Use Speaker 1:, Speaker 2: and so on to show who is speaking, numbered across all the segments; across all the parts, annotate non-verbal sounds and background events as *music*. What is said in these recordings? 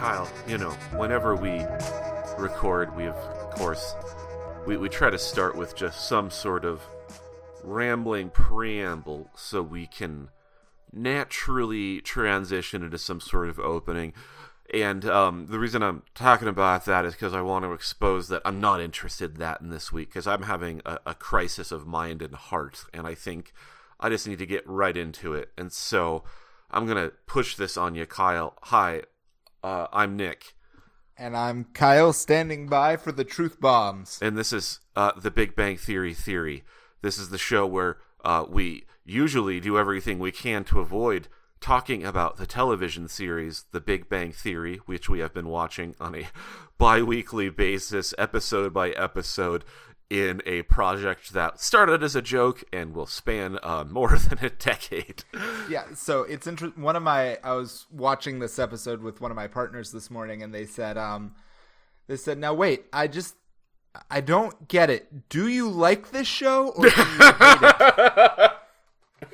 Speaker 1: Kyle, you know, whenever we record, we of course we, we try to start with just some sort of rambling preamble so we can naturally transition into some sort of opening. And um, the reason I'm talking about that is because I want to expose that I'm not interested in that in this week because I'm having a, a crisis of mind and heart, and I think I just need to get right into it. And so I'm gonna push this on you, Kyle. Hi, uh, I'm Nick,
Speaker 2: And I'm Kyle standing by for the truth bombs.
Speaker 1: and this is uh, the Big Bang Theory theory. This is the show where uh, we usually do everything we can to avoid talking about the television series The Big Bang Theory, which we have been watching on a *laughs* bi-weekly basis, episode by episode, in a project that started as a joke and will span uh, *laughs* more than a decade.
Speaker 2: Yeah, so it's inter- one of my I was watching this episode with one of my partners this morning and they said um they said now wait, I just I don't get it. Do you like this show or do you hate it? *laughs*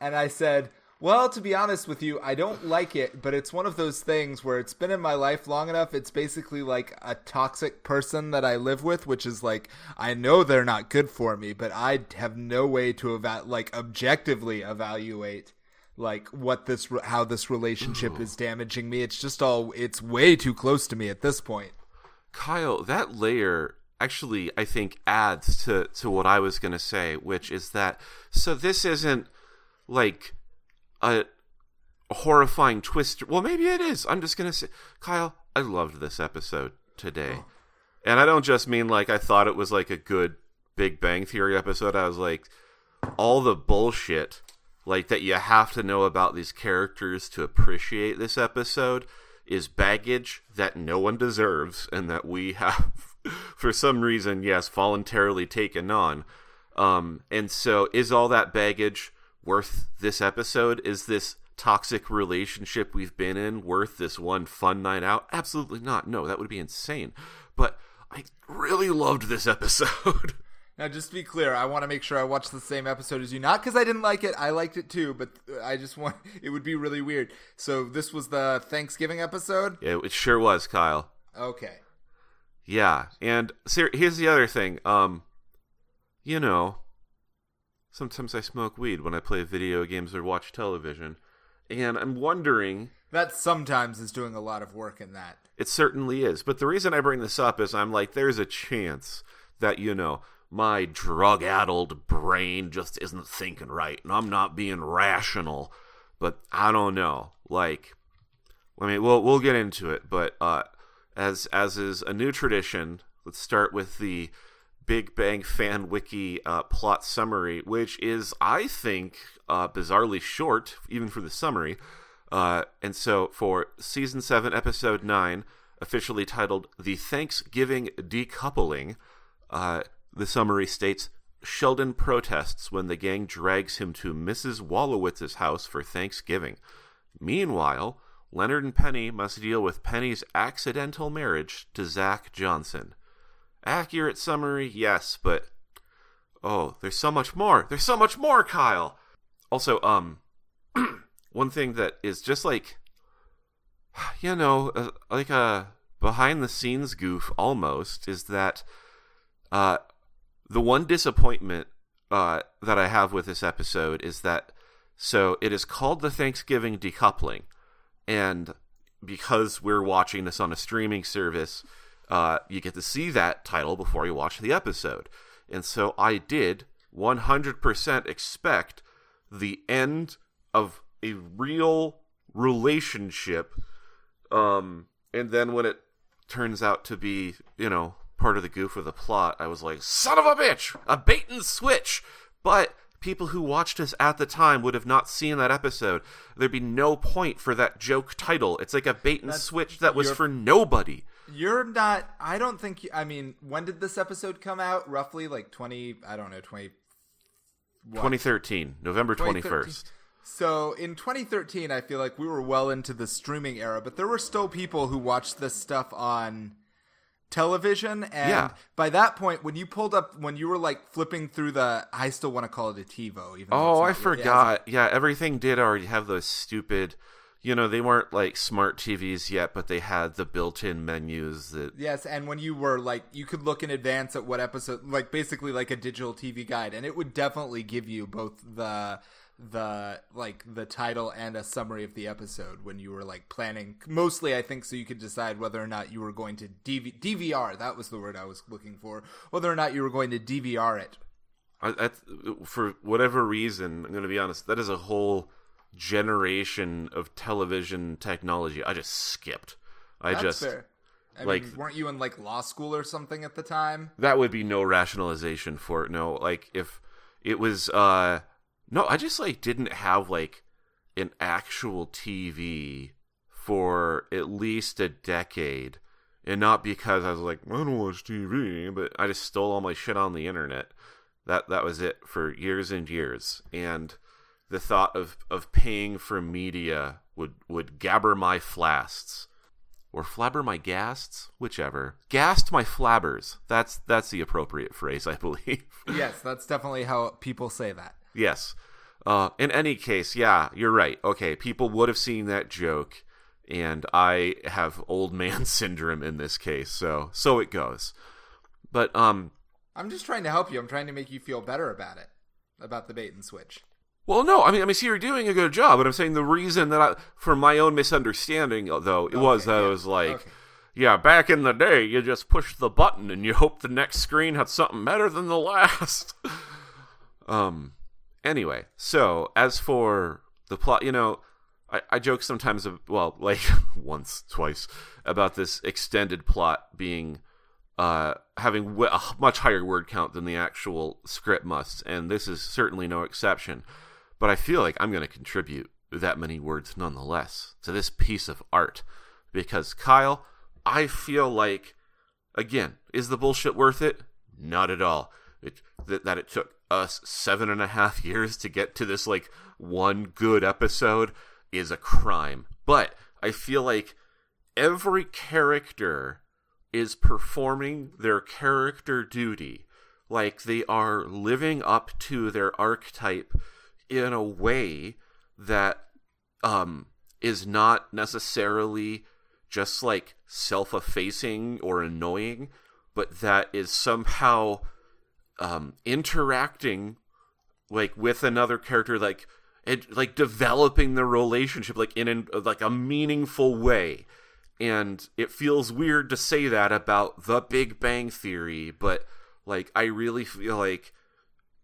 Speaker 2: and I said, "Well, to be honest with you, I don't like it, but it's one of those things where it's been in my life long enough. It's basically like a toxic person that I live with, which is like I know they're not good for me, but I have no way to eva- like objectively evaluate like what this re- how this relationship is *clears throat* damaging me. It's just all it's way too close to me at this point.
Speaker 1: Kyle, that layer actually I think adds to to what I was going to say, which is that so this isn't like a, horrifying twist. Well, maybe it is. I'm just going to say Kyle, I loved this episode today. And I don't just mean like I thought it was like a good Big Bang Theory episode. I was like all the bullshit like that you have to know about these characters to appreciate this episode is baggage that no one deserves and that we have *laughs* for some reason yes voluntarily taken on um and so is all that baggage worth this episode is this toxic relationship we've been in worth this one fun night out absolutely not no that would be insane but i really loved this episode *laughs*
Speaker 2: Now, just to be clear, I want to make sure I watched the same episode as you. Not because I didn't like it; I liked it too. But I just want *laughs* it would be really weird. So this was the Thanksgiving episode.
Speaker 1: yeah, it sure was kyle
Speaker 2: Okay.
Speaker 1: Yeah, and here's the other thing. Um, you know, sometimes I smoke weed when I play video games or watch television, and I'm wondering.
Speaker 2: That sometimes is doing a lot of work in that.
Speaker 1: It certainly is, but the reason I bring this up is I'm like, there's a chance that you know my drug-addled brain just isn't thinking right, and I'm not being rational. But I don't know, like. I mean, we'll we'll get into it, but uh, as as is a new tradition, let's start with the Big Bang Fan Wiki uh, plot summary, which is, I think, uh, bizarrely short, even for the summary. Uh, and so, for season seven, episode nine, officially titled "The Thanksgiving Decoupling," uh, the summary states. Sheldon protests when the gang drags him to Mrs. Wolowitz's house for Thanksgiving. Meanwhile, Leonard and Penny must deal with Penny's accidental marriage to Zach Johnson. Accurate summary, yes, but oh, there's so much more. There's so much more, Kyle. Also, um, *clears throat* one thing that is just like, *sighs* you know, uh, like a behind the scenes goof almost is that, uh, the one disappointment uh, that I have with this episode is that so it is called the Thanksgiving decoupling, and because we're watching this on a streaming service, uh, you get to see that title before you watch the episode. And so I did 100% expect the end of a real relationship. Um, and then when it turns out to be, you know, part of the goof of the plot, I was like, son of a bitch, a bait and switch. But people who watched us at the time would have not seen that episode. There'd be no point for that joke title. It's like a bait and
Speaker 2: That's-
Speaker 1: switch that was
Speaker 2: you're-
Speaker 1: for nobody.
Speaker 2: You're not. I don't think. You, I mean, when did this episode come out? Roughly like twenty. I don't know. Twenty. what?
Speaker 1: 2013, November
Speaker 2: 2013.
Speaker 1: 21st.
Speaker 2: So in 2013, I feel like we were well into the streaming era, but there were still people who watched this stuff on television. And
Speaker 1: Yeah.
Speaker 2: by that point, when you pulled up, when you were like flipping through the, I still want to call it a TiVo. Even
Speaker 1: Oh, I
Speaker 2: it's not really- it has a-
Speaker 1: forgot. Yeah, everything did already have those stupid you know, they weren't like smart TVs yet, but they had the built-in menus that
Speaker 2: Yes, and when you were like, you could look in advance at what episode, like basically like a digital TV guide, and it would definitely give you both the the like the title and a summary of the episode when you were like planning. Mostly, I think, so you could decide whether or not you were going to DV- DVR. That was the word I was looking for. Whether or not you were going to DVR it.
Speaker 1: I, I, for whatever reason, I'm going to be honest, that is a whole generation of television technology I just skipped. I
Speaker 2: That's
Speaker 1: just
Speaker 2: fair. I
Speaker 1: like-
Speaker 2: mean, weren't you in like law school or something at the time?
Speaker 1: that would be no rationalization for it. No, like if it was uh no, I just like didn't have like an actual TV for at least a decade. And not because I was like, I don't watch TV, but I just stole all my shit on the internet. That that was it for years and years. And the thought of, of paying for media would, would gabber my flasts or flabber my gasts, whichever. Gast my flabbers. That's that's the appropriate phrase, I *laughs* believe.
Speaker 2: yes, that's definitely how people say that.
Speaker 1: yes. Uh, in any case, yeah, you're right. Okay, people would have seen that joke, and I have old man *laughs* syndrome in this case, so so it goes. But um,
Speaker 2: I'm just trying to help you. I'm trying to make you feel better about it, about the bait and switch.
Speaker 1: Well, no, I mean, I mean, see, you're doing a good job, but I'm saying the reason that I, for my own misunderstanding, though, it was that
Speaker 2: yeah,
Speaker 1: it was like,
Speaker 2: okay.
Speaker 1: yeah, back in the day, you just pushed the button and you hoped the next screen had something better than the *laughs* last. um, anyway, so as for the plot, you know, I, I joke sometimes, of, well, *laughs* like once, twice, about this extended plot being uh, having w- a much higher word count than the actual script must, and this is certainly no exception. But I feel like I'm going to contribute that many words nonetheless to this piece of art because Kyle, I feel like, again, is the bullshit worth it? Not at all. It, that, that it took us seven and a half *laughs* years to get to this like one good episode is a crime. But I feel like every character is performing their character duty. Like they are living up to their archetype in a way that um, is not necessarily just like self effacing or annoying, but that is somehow um, interacting like with another character, like it, like developing the relationship like in an, like a meaningful way. And it feels weird to say that about The Big Bang Theory, but like I really feel like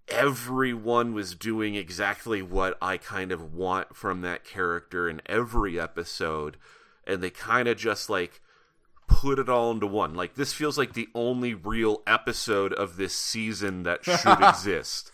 Speaker 1: everyone was doing exactly what I kind of want from that character in every episode, and they kind of just like put it all into one. Like this feels like the only real episode of this season that should *laughs* exist.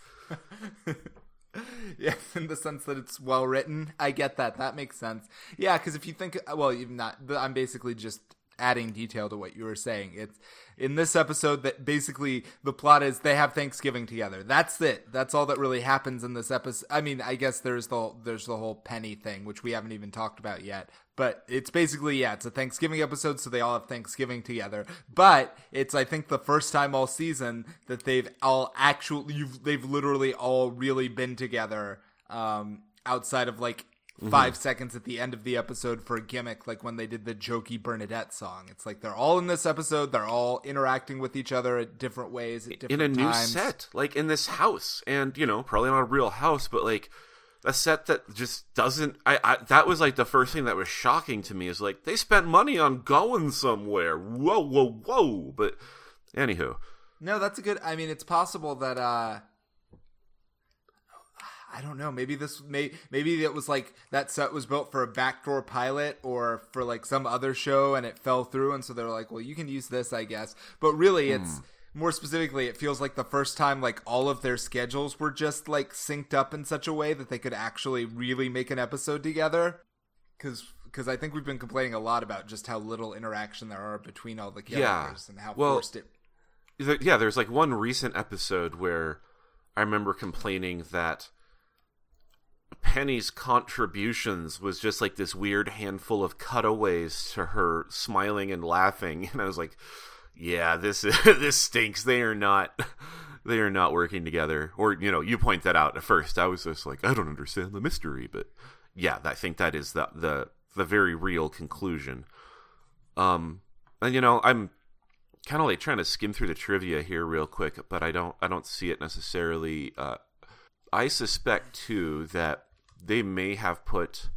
Speaker 1: *laughs*
Speaker 2: yeah, in the sense that it's well written. I get that. That makes sense. Yeah, because if you think, well, even not. I'm basically just adding detail to what you were saying. It's in this episode that basically the plot is they have Thanksgiving together. That's it. That's all that really happens in this episode. I mean, I guess there's the there's the whole penny thing, which we haven't even talked about yet. But it's basically yeah, it's a Thanksgiving episode, so they all have Thanksgiving together. But it's I think the first time all season that they've all actually they've literally all really been together. Um, outside of like 5 seconds at the end of the episode for a gimmick, like when they did the jokey Bernadette song. It's like they're all in this episode, they're all interacting with each other at different ways at different
Speaker 1: in a new set, like in this house, and you know, probably not a real house, but like a set that just doesn't. I, I that was like the first thing that was shocking to me is like they spent money on going somewhere. Whoa, whoa, whoa! But anywho,
Speaker 2: No, that's a good. I mean, it's possible that uh I don't know. Maybe this may maybe it was like that set was built for a backdoor pilot or for like some other show and it fell through and so they're like, "Well, you can use this, I guess." But really hmm. it's more specifically it feels like the first time like all of their schedules were just like synced up in such a way that they could actually really make an episode together cuz because I think we've been complaining a lot about just how little interaction there are between all the characters and how
Speaker 1: Well,
Speaker 2: forced it
Speaker 1: There- yeah, there's like one recent episode where I remember complaining that Penny's contributions was just like this weird handful of cutaways to her smiling and laughing, *laughs* and I was like, "Yeah, this *laughs* this stinks. They are not." They are not working together, or you know, you point that out at first. I was just like, I don't understand the mystery, but yeah, I think that is the the the very real conclusion. Um, and you know, I'm kind of like trying to skim through the trivia here real quick, but I don't I don't see it necessarily. Uh, I suspect too that they may have put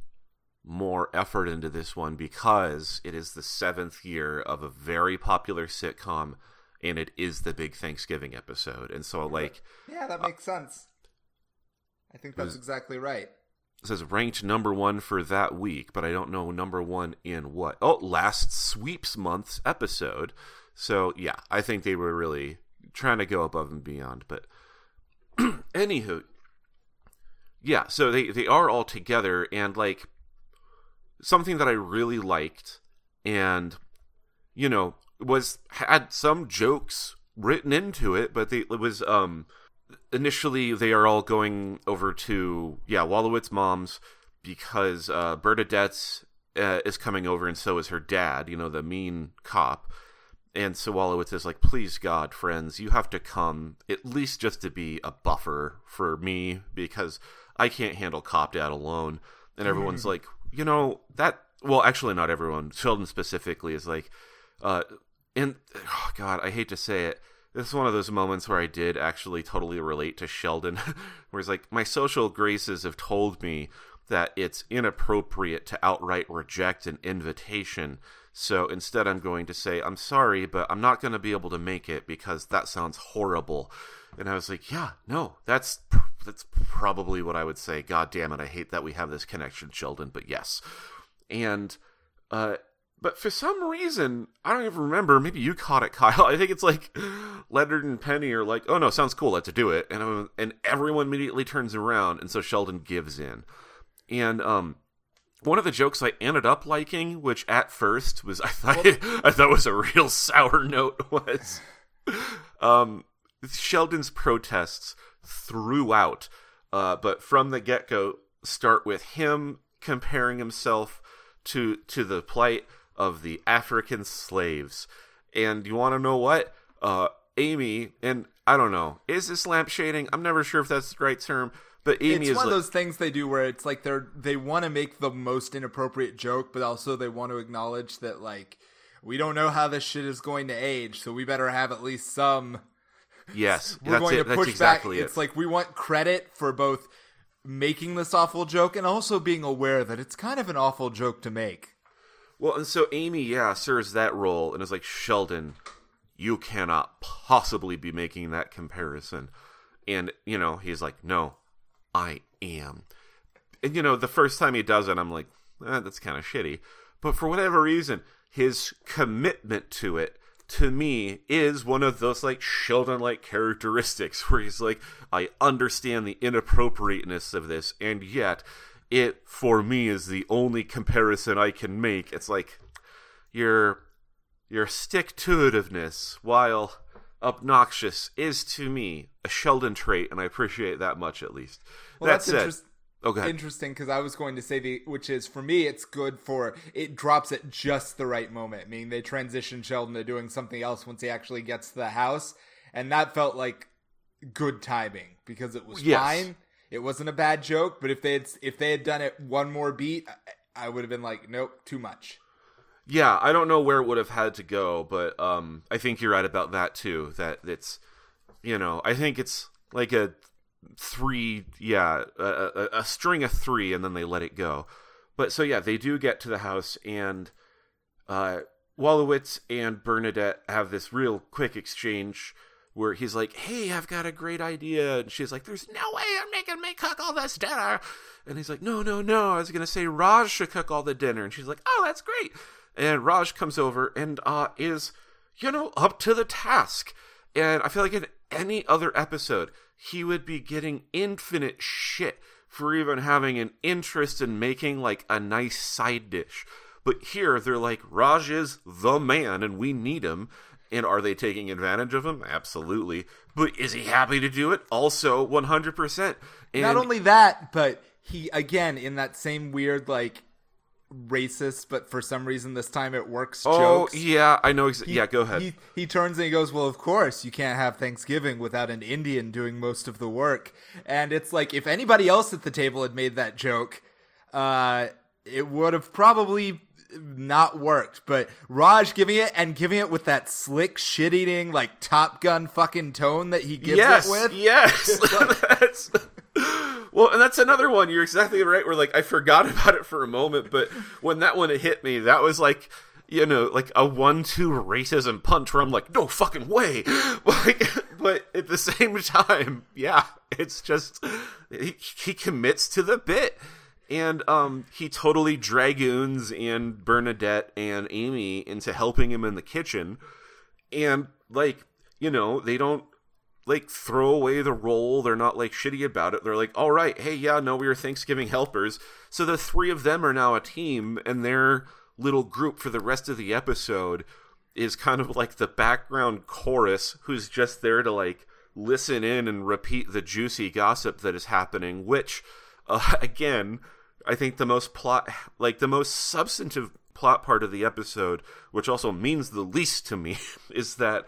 Speaker 1: more effort into this one because it is the seventh year of a very popular sitcom and it is the big Thanksgiving episode. And so, like,
Speaker 2: yeah, that uh, makes sense. I think that's
Speaker 1: was-
Speaker 2: exactly right.
Speaker 1: it says ranked number one for that week, but I don't know number one in what. Oh, last sweeps month's episode. So yeah, I think they were really trying to go above and beyond. But *clears throat* anywho, yeah, so they they are all together, and like something that I really liked, and you know was had some jokes written into it, but they, it was um initially they are all going over to yeah Wolowitz mom's because uh, Bernadette uh, is coming over and so is her dad, you know the mean cop. And so Wolowitz is like, please God, friends, you have to come at least just to be a buffer for me because I can't handle cop dad alone. And everyone's like, you know that. Well, actually, not everyone. Sheldon specifically is like, uh, and oh God, I hate to say it. This is one of those moments where I did actually totally relate to Sheldon, *laughs* where he's like, my social graces have told me that it's inappropriate to outright reject an invitation. So instead, I'm going to say, I'm sorry, but I'm not going to be able to make it because that sounds horrible. And I was like, yeah, no, that's that's probably what I would say. God damn it, I hate that we have this connection, Sheldon, but yes. And uh but for some reason, I don't even remember. Maybe you caught it, *laughs* Kyle. I think it's like Leonard and Penny are like, "Oh no, sounds cool. Let's do it." And uh, and everyone immediately turns around, and so Sheldon gives in. And um, one of the jokes I ended up liking, which at first was *laughs* I thought I thought was a real *laughs* sour note, was um, Sheldon's protests throughout, uh, but from the get go, start with him comparing himself to to the plight of the African slaves. And you want to know what? Uh, Amy and I don't know. Is this lampshading? I'm never sure if that's the right term. But Amy
Speaker 2: it's
Speaker 1: is
Speaker 2: one
Speaker 1: like,
Speaker 2: of those things they do where it's like they're they want to make the most inappropriate joke, but also they want to acknowledge that like we don't know how this shit is going to age, so we better have at least some.
Speaker 1: Yes, *laughs*
Speaker 2: We're
Speaker 1: that's
Speaker 2: going
Speaker 1: it.
Speaker 2: to
Speaker 1: That's
Speaker 2: push
Speaker 1: exactly
Speaker 2: back.
Speaker 1: it.
Speaker 2: It's like we want credit for both making this awful joke and also being aware that it's kind of an awful joke to make.
Speaker 1: Well, and so Amy, yeah, serves that role and is like, Sheldon, you cannot possibly be making that comparison. And, you know, he's like, no, I am. And, you know, the first time he does it, I'm like, eh, that's kind of shitty. But for whatever reason, his commitment to it, to me, is one of those, like, Sheldon like characteristics *laughs* where he's like, I understand the inappropriateness of this, and yet it for me is the only comparison I can make. It's like your your stick to itiveness, while obnoxious, is to me a Sheldon trait, and I appreciate that much at least.
Speaker 2: Well,
Speaker 1: that
Speaker 2: that's
Speaker 1: said, okay,
Speaker 2: interesting because I was going to say the which is for me it's good for it drops at just the right moment. Meaning they transition Sheldon to doing something else once he actually gets to the house, and that felt like good timing because it was
Speaker 1: Yes.
Speaker 2: fine. It wasn't a bad joke, but if they had if they had done it one more beat, I, I would have been like, nope, too much.
Speaker 1: yeah, I don't know where it would have had to go, but um, I think you're right about that too. That it's, you know, I think it's like a three, yeah, a, a, a string of three, and then they let it go. But so yeah, they do get to the house, and uh, Wolowitz and Bernadette have this real quick exchange where he's like, "Hey, I've got a great idea," and she's like, "There's no way I'm making me cook all this dinner," and he's like, "No, no, no, I was gonna say Raj should cook all the dinner," and she's like, "Oh, that's great," and Raj comes over and uh, is, you know, up to the task, and I feel like in any other episode he would be getting infinite shit for even having an interest in making like a nice side dish. But here they're like, Raj is the man and we need him. And are they taking advantage of him? Absolutely. But is he happy to do it? Also 100%. And
Speaker 2: Not only that, but he again in that same weird like racist, but for some reason this time it works.
Speaker 1: Oh,
Speaker 2: jokes.
Speaker 1: yeah, I know. Exa-
Speaker 2: He-
Speaker 1: yeah, go ahead.
Speaker 2: He, he turns and he goes, Well, of course, you can't have Thanksgiving without an Indian doing most of the work. And it's like, if anybody else at the table had made that joke, uh, it would have probably not worked. But Raj giving it and giving it with that slick shit eating like Top Gun fucking tone that he gives
Speaker 1: yes,
Speaker 2: it with.
Speaker 1: Yes. *laughs* *laughs* that's, well, and that's another one. You're exactly right. Where like I forgot *laughs* about it for a moment, but when that one hit me, that was like you know, like a one-two racism punch where I'm like, no fucking way. *laughs* Like, but at the *laughs* same time, yeah, it's just he, he commits to the bit, and um, he totally dragoons and Bernadette and Amy into helping him in the kitchen, and like you know, they don't like throw away the role. They're not like shitty about it. They're like, all right, hey, yeah, no, we are Thanksgiving helpers. So the three of them are now a team, and they're little group for the rest of the episode is kind of like the background chorus who's just there to like listen in and repeat the juicy gossip that is happening which uh, *laughs* again i think the most plot like the most substantive plot part of the episode which also means the least to me *laughs* is that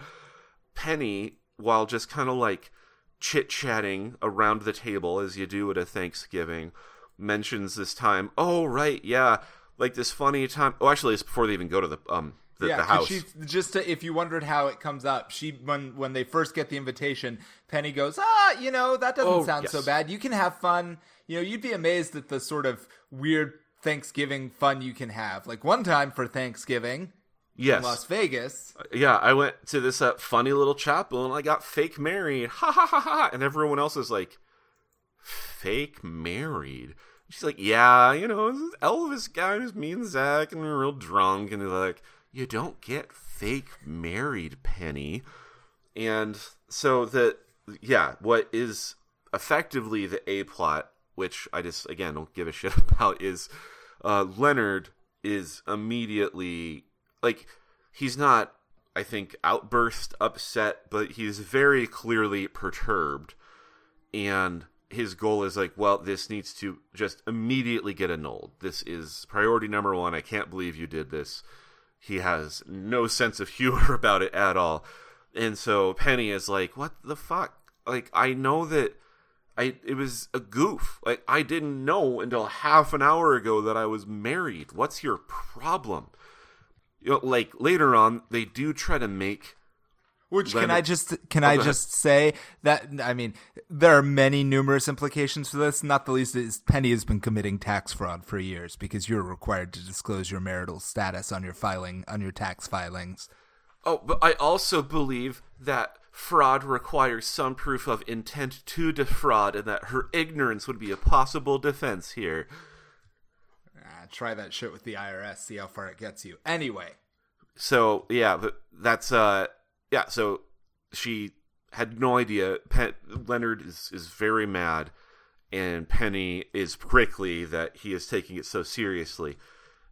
Speaker 1: penny while just kind of like chit chatting around the table as you do at a thanksgiving mentions this time oh right yeah like this funny time. Oh, actually, it's before they even go to the um the,
Speaker 2: yeah,
Speaker 1: the house.
Speaker 2: She, just to, if you wondered how it comes up, she when when they first get the invitation, Penny goes, ah, you know that doesn't
Speaker 1: Oh,
Speaker 2: sound
Speaker 1: yes.
Speaker 2: so bad. You can have fun. You know, you'd be amazed at the sort of weird Thanksgiving fun you can have. Like one time for Thanksgiving
Speaker 1: yes,
Speaker 2: in Las Vegas.
Speaker 1: yeah. I went to this uh, funny little chapel and I got fake married. Ha ha ha ha! And everyone else is like, fake married. She's like, yeah, you know, this Elvis guy who's me and Zach and we're real drunk, and they're like, you don't get fake married, Penny. And so that, yeah, what is effectively the A plot, which I just again don't give a shit *laughs* about, is uh, Leonard is immediately like he's not, I think, outburst upset, but he's very clearly perturbed, and his goal is like, well, this needs to just immediately get annulled. This is priority number one. I can't believe you did this. He has no sense of *laughs* humor about it at all. And so Penny is like, "What the fuck? Like I know that I it was a goof. Like I didn't know until half an hour ago that I was married. What's your problem?" You know, like later on, they do try to make
Speaker 2: Which can I just can
Speaker 1: Oh,
Speaker 2: I just say that I mean there are many numerous implications for this. Not the least is Penny has been committing tax fraud for years because you're required to disclose your marital status on your filing on your tax filings.
Speaker 1: Oh, but I also believe that fraud requires some proof of intent to defraud, and that her ignorance would be a possible defense here.
Speaker 2: Try that shit with the IRS. See how far it gets you. Anyway,
Speaker 1: So yeah, that's uh yeah. So she had no idea. Leonard is is very mad, and Penny is prickly that he is taking it so seriously.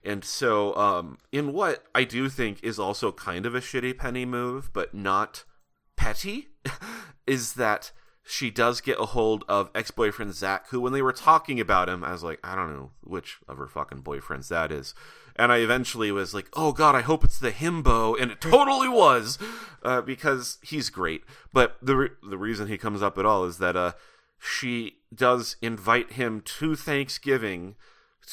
Speaker 1: And so, um, in what I do think is also kind of a shitty Penny move, but not petty, *laughs* is that she does get a hold of ex boyfriend Zach, who, when they were talking about him, I was like, I don't know which of her fucking boyfriends that is. And I eventually was like, oh god, I hope it's the himbo. And it totally was, uh, because he's great. But the, re- the reason he comes up at all is that uh, she does invite him to Thanksgiving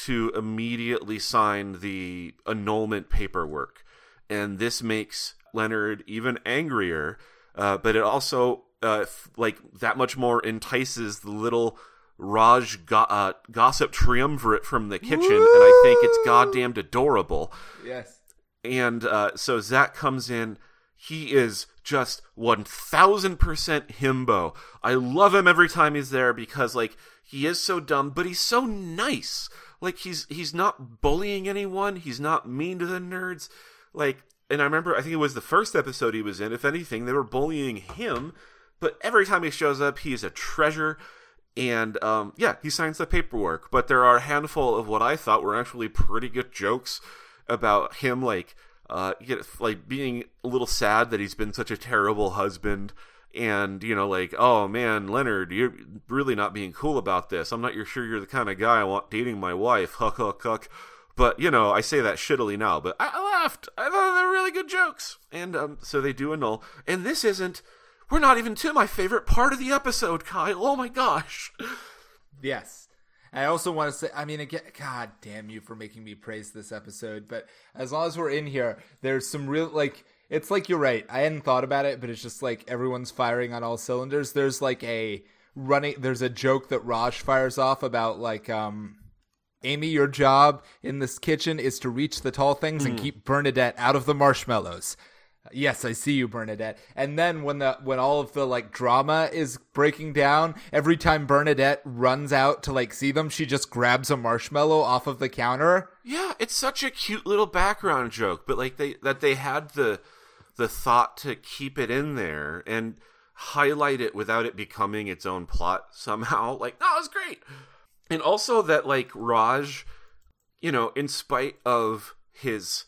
Speaker 1: to immediately sign the annulment paperwork. And this makes Leonard even angrier, uh, but it also, uh, like, that much more entices the little Raj go- uh, gossip triumvirate from the kitchen, and I think it's goddamn adorable.
Speaker 2: yes.
Speaker 1: And uh, so Zach comes in. He is just 1000% himbo. I love him every time he's there because, like, he is so dumb, but he's so nice. Like, he's he's not bullying anyone. He's not mean to the nerds. Like, and I remember, I think it was the first episode he was in. If anything, they were bullying him. But every time he shows up, he is a treasure. And um, yeah, he signs the paperwork. But there are a handful of what I thought were actually pretty good jokes about him, like uh, you get, like being a little sad that he's been such a terrible husband, and you know, like oh man, Leonard, you're really not being cool about this. I'm not you're sure you're the kind of guy I want dating my wife. Huck huck huck. But you know, I say that shittily now, but I, laughed. I thought they were really good jokes, and um, so they do annul. And this isn't. We're not even to my favorite part of the episode, Kyle. Oh my gosh.
Speaker 2: Yes. I also want to say, I mean, again, God damn you for making me praise this episode. But as long as we're in here, there's some real like. It's like you're right. I hadn't thought about it, but it's just like everyone's firing on all cylinders. There's like a running. There's a joke that Raj fires off about like, um, Amy, your job in this kitchen is to reach the tall things and keep Bernadette out of the marshmallows. Yes, I see you, Bernadette. And then when the when all of the like drama is breaking down, every time Bernadette runs out to like see them, she just grabs a marshmallow off of the counter.
Speaker 1: Yeah, it's such a cute little background joke, but like they that they had the the thought to keep it in there and highlight it without it becoming its own plot somehow. *laughs* Like, that was great. And also that like Raj, you know, in spite of his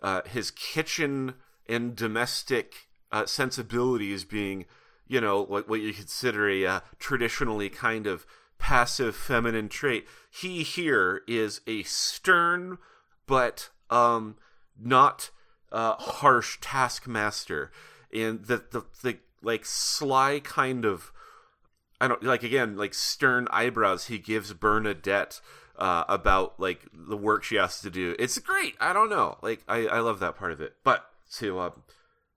Speaker 1: uh his kitchen and domestic uh, sensibilities being, you know, what what you consider a uh, traditionally kind of passive feminine trait, he here is a stern but um not uh, harsh taskmaster, and the, the the like sly kind of I don't like again like stern eyebrows he gives Bernadette uh, about like the work she has to do. It's great. I don't know. Like I I love that part of it. But to um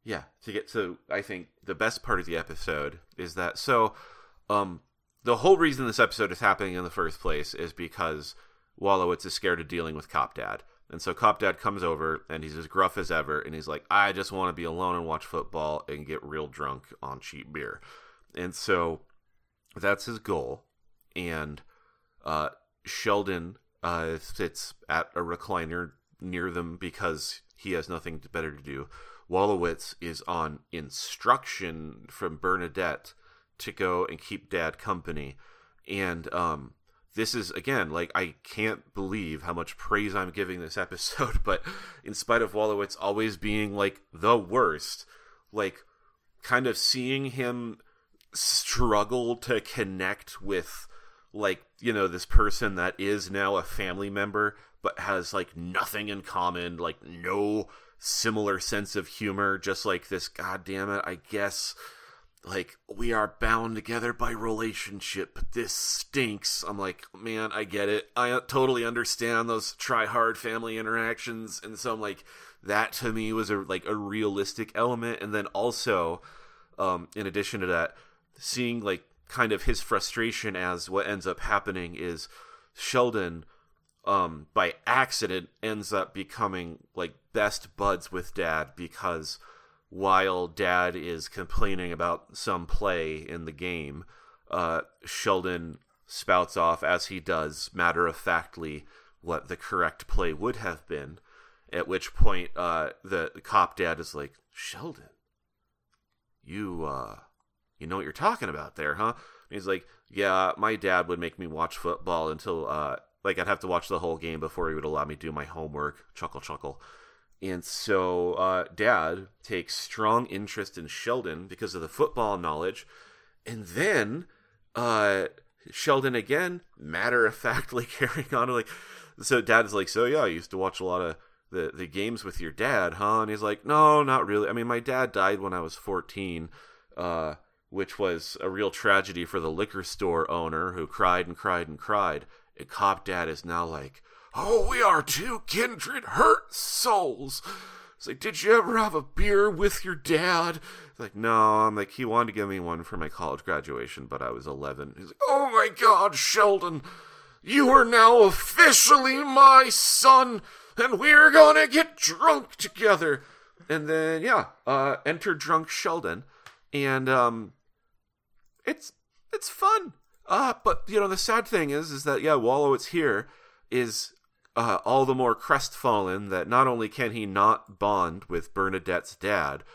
Speaker 1: yeah to get to I think the best part of the episode is that so um the whole reason this episode is happening in the first place is because Wolowitz is scared of dealing with Cop Dad. And so Cop Dad comes over and he's as gruff as ever and he's like, I just want to be alone and watch football and get real drunk on cheap beer. And so that's his goal. And uh, Sheldon uh, sits at a recliner near them because he has nothing better to do. Wolowitz is on instruction from Bernadette to go and keep Dad company. And um, this is again like I can't believe how much praise I'm giving this *laughs* episode, but in spite of Wolowitz always being like the worst, like kind of seeing him struggle to connect with like you know this person that is now a family member but has like nothing in common like no similar sense of humor just like this god damn it i guess like we are bound together by relationship but this stinks. I'm like man i get it. I totally understand those try hard family interactions. And so i'm like that to me was a like a realistic element. And then also um in addition to that seeing like kind of his frustration as what ends up happening is sheldon um by accident ends up becoming like best buds with dad because while dad is complaining about some play in the game, uh, Sheldon spouts off, as he does, matter of factly, what the correct play would have been. At which point, uh, the, cop dad is like, Sheldon, you, uh, you know what you're talking about there, huh? And he's like, yeah, my dad would make me watch football until, uh, like, I'd have to watch the whole game before he would allow me to do my homework. Chuckle, chuckle. And so uh, Dad takes strong interest in Sheldon because of the football knowledge. And then uh, Sheldon again, matter of factly *laughs* carrying on like, so Dad's like, so yeah, I used to watch a lot of the the games with your dad, huh? And he's like, no, not really. I mean, my dad died when I was fourteen, uh, which was a real tragedy for the liquor store owner who cried and cried and cried. And Cop Dad is now like, oh, we are two kindred hurt souls. It's like, did you ever have a beer with your dad? Like, no. I'm like, he wanted to give me one for my college graduation, but I was 11. He's like, oh my God, Sheldon, you are now officially my son, and we're gonna get drunk together. And then, yeah, uh, enter drunk Sheldon, and um, it's it's fun. Uh, but you know, the sad thing is, is that yeah, Wallow, it's here is uh, all the more crestfallen that not only can he not bond with Bernadette's dad,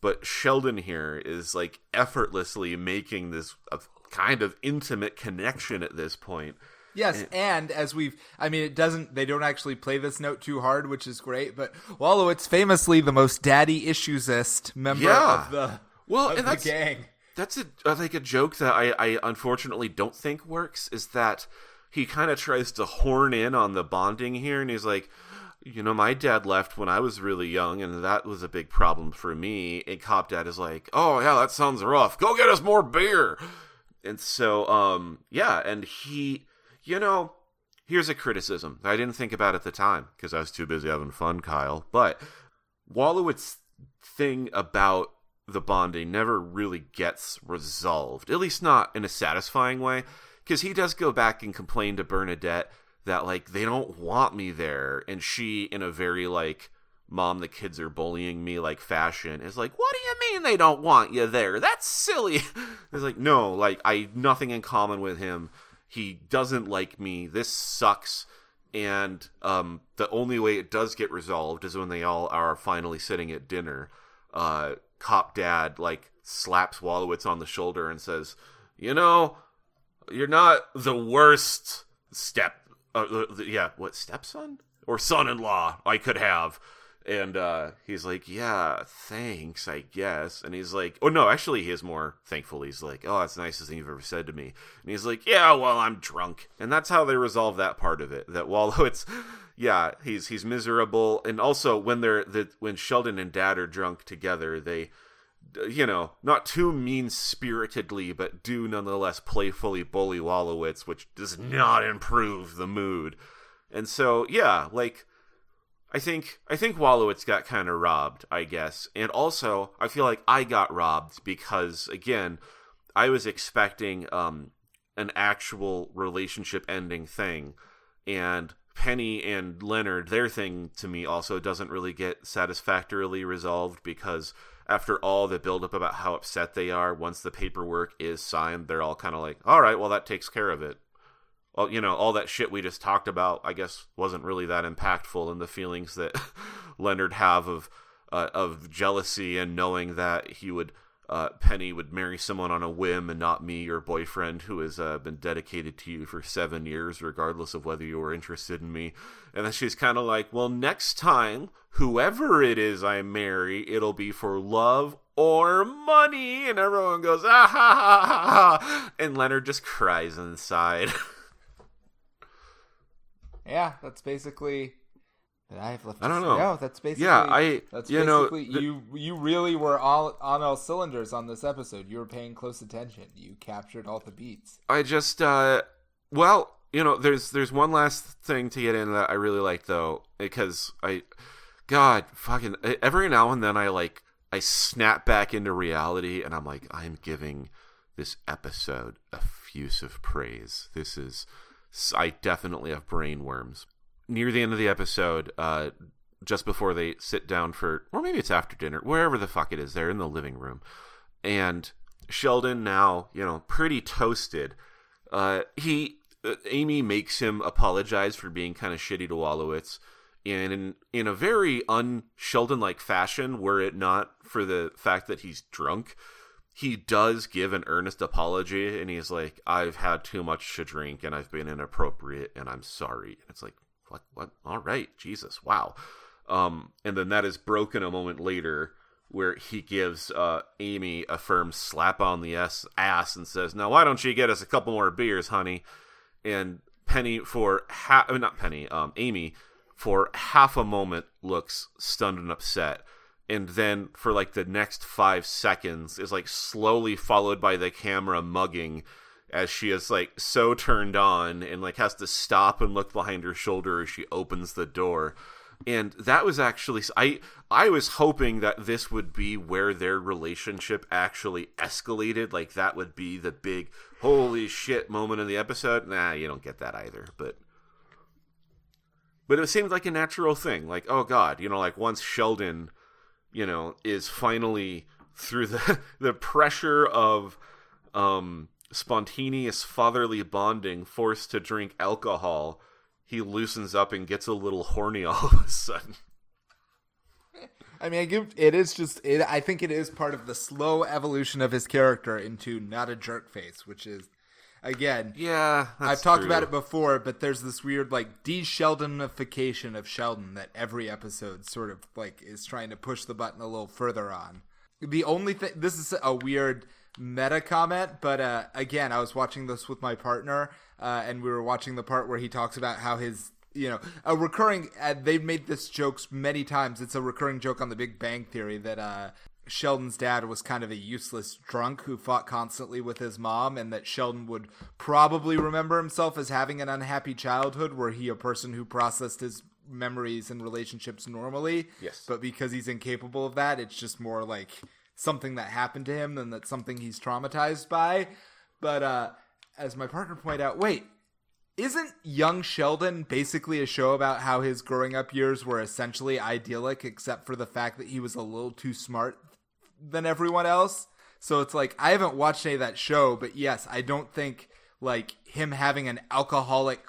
Speaker 1: but Sheldon here is like effortlessly making this a kind of intimate connection at this point.
Speaker 2: Yes, and, and, as we've, I mean, it doesn't, they don't actually play this note too hard, which is great, but Wolowitz famously the most daddy issuesist member yeah. of the,
Speaker 1: well,
Speaker 2: of
Speaker 1: and
Speaker 2: the
Speaker 1: that's,
Speaker 2: gang.
Speaker 1: That's a, like a joke that I, I unfortunately don't think works is that he kind of tries to horn in on the bonding here, and he's like, you know, my dad left when I was really young, and that was a big problem for me. And Cop Dad is like, oh, yeah, that sounds rough. Go get us more beer. And so, um, yeah, and he You know, here's a criticism that I didn't think about at the time because I was too busy having fun, Kyle. But Wolowitz's thing about the bonding never really gets resolved, at least not in a satisfying way, because he does go back and complain to Bernadette that like they don't want me there, and she, in a very like mom the kids are bullying me like fashion is like what do you mean they don't want you there? That's silly. *laughs* It's like no like i nothing in common with him. He doesn't like me. This sucks. And um, the only way it does get resolved is when they all are finally sitting at dinner uh, cop dad like slaps Wolowitz on the shoulder and says you know you're not the worst step uh, yeah what stepson or son-in-law i could have and uh, he's like, "Yeah, thanks, I guess." And he's like, "Oh no, actually, he is more thankful." He's like, "Oh, that's the nicest thing you've ever said to me." And he's like, "Yeah, well, I'm drunk," and that's how they resolve that part of it. That it's, yeah, he's he's miserable, and also when they're the when Sheldon and Dad are drunk together, they, you know, not too mean spiritedly, but do nonetheless playfully bully Wolowitz, which does not improve the mood. And so, yeah, like I think I think Wolowitz got kind of robbed, I guess, and also I feel like I got robbed because again, I was expecting um, an actual relationship ending thing, and Penny and Leonard, their thing to me also doesn't really get satisfactorily resolved because after all the buildup about how upset they are, once the paperwork is signed, they're all kind of like, all right, well, that takes care of it. Well, you know, all that shit we just talked about, I guess, wasn't really that impactful in the feelings that *laughs* Leonard have of uh, of jealousy and knowing that he would uh, Penny would marry someone on a whim and not me, your boyfriend, who has uh, been dedicated to you for seven years, regardless of whether you were interested in me. And then she's kind of like, well, next time, whoever it is I marry, it'll be for love or money. And everyone goes, ah ha ha ha. ha. And Leonard just cries inside. *laughs*
Speaker 2: yeah, that's basically. I have left.
Speaker 1: I don't know.
Speaker 2: No, that's basically.
Speaker 1: Yeah, I.
Speaker 2: That's
Speaker 1: you know, the-
Speaker 2: you. You really were all on all cylinders on this episode. You were paying close attention. You captured all the beats.
Speaker 1: I just uh well, you know, there's there's one last thing to get in that I really like though because I god, fucking every now and then I like I snap back into reality and I'm like I'm giving this episode effusive praise. This is I definitely have brain worms. Near the end of the episode, uh just before they sit down for or maybe it's after dinner, wherever the fuck it is, they're in the living room. And Sheldon now, you know, pretty toasted. Uh, he uh, Amy makes him apologize for being kind of shitty to Wolowitz, and in in a very un Sheldon like fashion, were it not for the fact that he's drunk, he does give an earnest apology, and he's like, "I've had too much to drink, and I've been inappropriate, and I'm sorry." And it's like, "What? What? All right, Jesus, wow." Um, and then that is broken a moment later where he gives uh, Amy a firm slap on the ass, ass and says, "Now, why don't you get us a couple more beers, honey?" And Penny, for half, not Penny, um, Amy, for half a moment looks stunned and upset, and then for like the next five seconds is like slowly followed by the camera mugging as she is like so turned on and like has to stop and look behind her shoulder as she opens the door. And that was actually i i was hoping that this would be where their relationship actually escalated. Like that would be the big holy shit moment in the episode. Nah you don't get that either but but it seemed like a natural thing. Like oh god you know like once sheldon you know is finally through the *laughs* the pressure of um spontaneous fatherly bonding forced to drink alcohol he loosens up and gets a little horny all of a sudden.
Speaker 2: I mean, I give it is just it. I think it is part of the slow evolution of his character into not a jerk face, which is again.
Speaker 1: Yeah,
Speaker 2: I've talked about it before, but there's this weird like de-Sheldonification of Sheldon that every episode sort of like is trying to push the button a little further on. The only thing this is a weird meta comment, but uh, again, I was watching this with my partner, uh, and we were watching the part where he talks about how his you know a recurring uh, they've made this jokes many times it's a recurring joke on the big bang theory that uh Sheldon's dad was kind of a useless drunk who fought constantly with his mom, and that Sheldon would probably remember himself as having an unhappy childhood, were he a person who processed his memories and relationships normally.
Speaker 1: Yes.
Speaker 2: But because he's incapable of that, it's just more like something that happened to him than that something he's traumatized by. But uh, as my partner pointed out, wait, isn't Young Sheldon basically a show about how his growing up years were essentially idyllic, except for the fact that he was a little too smart than everyone else? So it's like I haven't watched any of that show, but yes, I don't think like him having an alcoholic,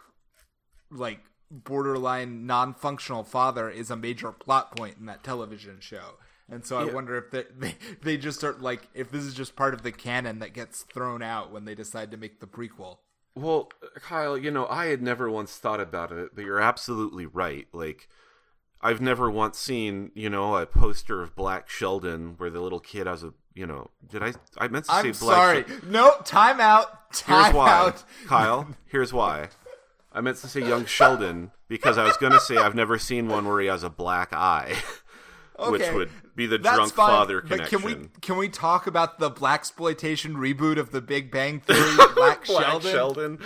Speaker 2: like borderline non-functional father is a major plot point in that television show. And so I
Speaker 1: Yeah.
Speaker 2: wonder if they, *laughs* they they just are like if this is just part of the canon that gets thrown out when they decide to make the prequel.
Speaker 1: Well, Kyle, you know, I had never once thought about it, but you're absolutely right. Like, I've never once seen, you know, a poster of Black Sheldon where the little kid has a, you know, did I? I meant to
Speaker 2: I'm
Speaker 1: say Black.
Speaker 2: sorry.
Speaker 1: Shel-
Speaker 2: No, time out. Time
Speaker 1: Here's why,
Speaker 2: out. *laughs*
Speaker 1: Kyle. Here's why. I meant to say young Sheldon because I was going to say I've never seen one where he has a black eye, *laughs* which would be the
Speaker 2: That's
Speaker 1: drunk
Speaker 2: fine,
Speaker 1: father
Speaker 2: but
Speaker 1: connection.
Speaker 2: can we can we talk about the blaxploitation reboot of the Big Bang Theory, *laughs* Black,
Speaker 1: Black
Speaker 2: Sheldon,
Speaker 1: Sheldon.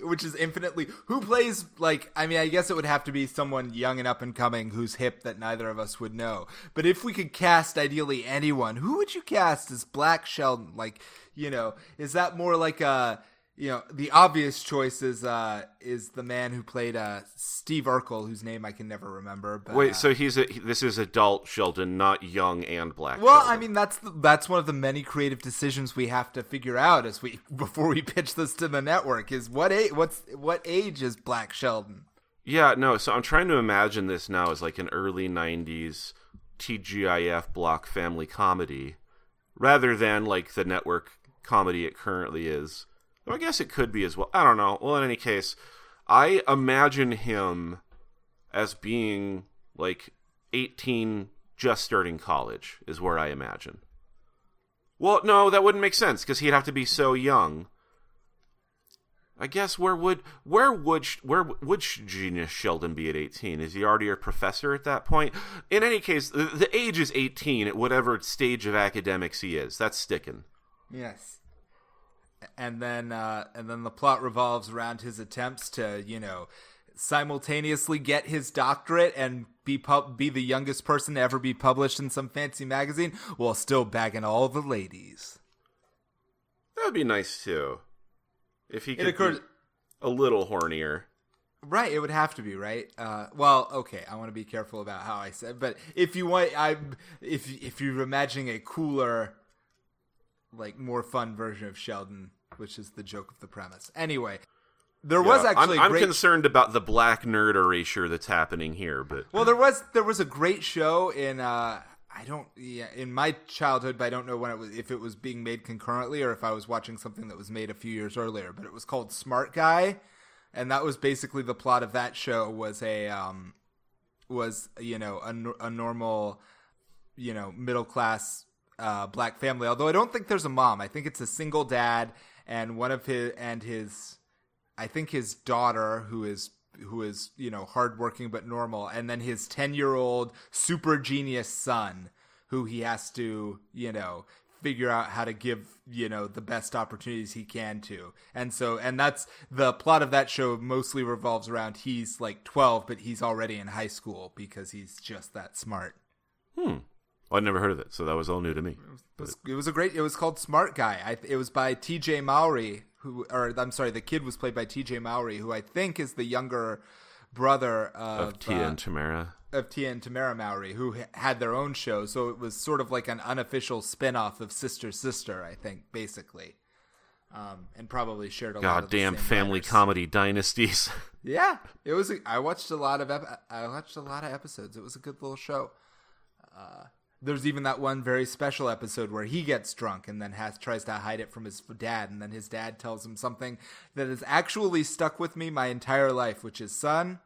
Speaker 2: which is infinitely who plays like I mean I guess it would have to be someone young and up and coming who's hip that neither of us would know. But if we could cast ideally anyone, who would you cast as Black Sheldon? Like you know, is that more like a you know the obvious choice is uh is the man who played uh Steve Urkel whose name I can never remember. But,
Speaker 1: Wait,
Speaker 2: uh,
Speaker 1: so he's a this is adult Sheldon, not young and black.
Speaker 2: Well,
Speaker 1: Sheldon.
Speaker 2: I mean that's the, that's one of the many creative decisions we have to figure out as we *laughs* before we pitch this to the network is what age what's what age is Black Sheldon?
Speaker 1: Yeah, no, so I'm trying to imagine this now as like an early 90s TGIF block family comedy rather than like the network comedy it currently is. I guess it could be as well. I don't know. Well, in any case, I imagine him as being like 18 just starting college is where I imagine. Well, no, that wouldn't make sense because he'd have to be so young. I guess where would where would where would genius Sheldon be at eighteen? Is he already a professor at that point? In any case, the, the age is eighteen at whatever stage of academics he is. That's sticking.
Speaker 2: Yes. And then uh and then the plot revolves around his attempts to, you know, simultaneously get his doctorate and be pub- be the youngest person to ever be published in some fancy magazine while still bagging all the ladies.
Speaker 1: That would be nice too, if he could
Speaker 2: occurs
Speaker 1: a little hornier.
Speaker 2: Right, it would have to be right. Uh, well, okay, I want to be careful about how I said, but if you want, I if if you're imagining a cooler, like more fun version of Sheldon, which is the joke of the premise. Anyway, there was actually
Speaker 1: I'm, I'm
Speaker 2: great.
Speaker 1: concerned about the black nerd erasure that's happening here, but
Speaker 2: well, there was there was a great show in uh, I don't yeah in my childhood, but I don't know when it was if it was being made concurrently or if I was watching something that was made a few years earlier. But it was called Smart Guy, and that was basically the plot of that show was a um was you know a, a normal you know middle class uh, black family. Although I don't think there's a mom. I think it's a single dad and one of his and his I think his daughter who is who is you know hardworking but normal, and then his ten year old super genius son who he has to you know figure out how to give you know the best opportunities he can to and so and that's the plot of that show mostly revolves around he's like 12 but he's already in high school because he's just that smart
Speaker 1: well, I'd never heard of it, so that was all new to me.
Speaker 2: it was, it was a great. It was called Smart Guy. I, it was by T.J. Mowry, who, or I'm sorry, the kid was played by T.J. Mowry, who I think is the younger brother of,
Speaker 1: Of Tia
Speaker 2: uh,
Speaker 1: and Tamara.
Speaker 2: of Tia and Tamara Mowry, who ha- had their own show. So it was sort of like an unofficial spin-off of Sister Sister, I think, basically, um, and probably shared a lot of
Speaker 1: Goddamn family
Speaker 2: writers.
Speaker 1: comedy dynasties. *laughs*
Speaker 2: Yeah, it was. A, I watched a lot of. Ep- I watched a lot of episodes. It was a good little show. Uh, there's even that one very special episode where he gets drunk and then has tries to hide it from his dad, and then his dad tells him something that has actually stuck with me my entire life, which is, son.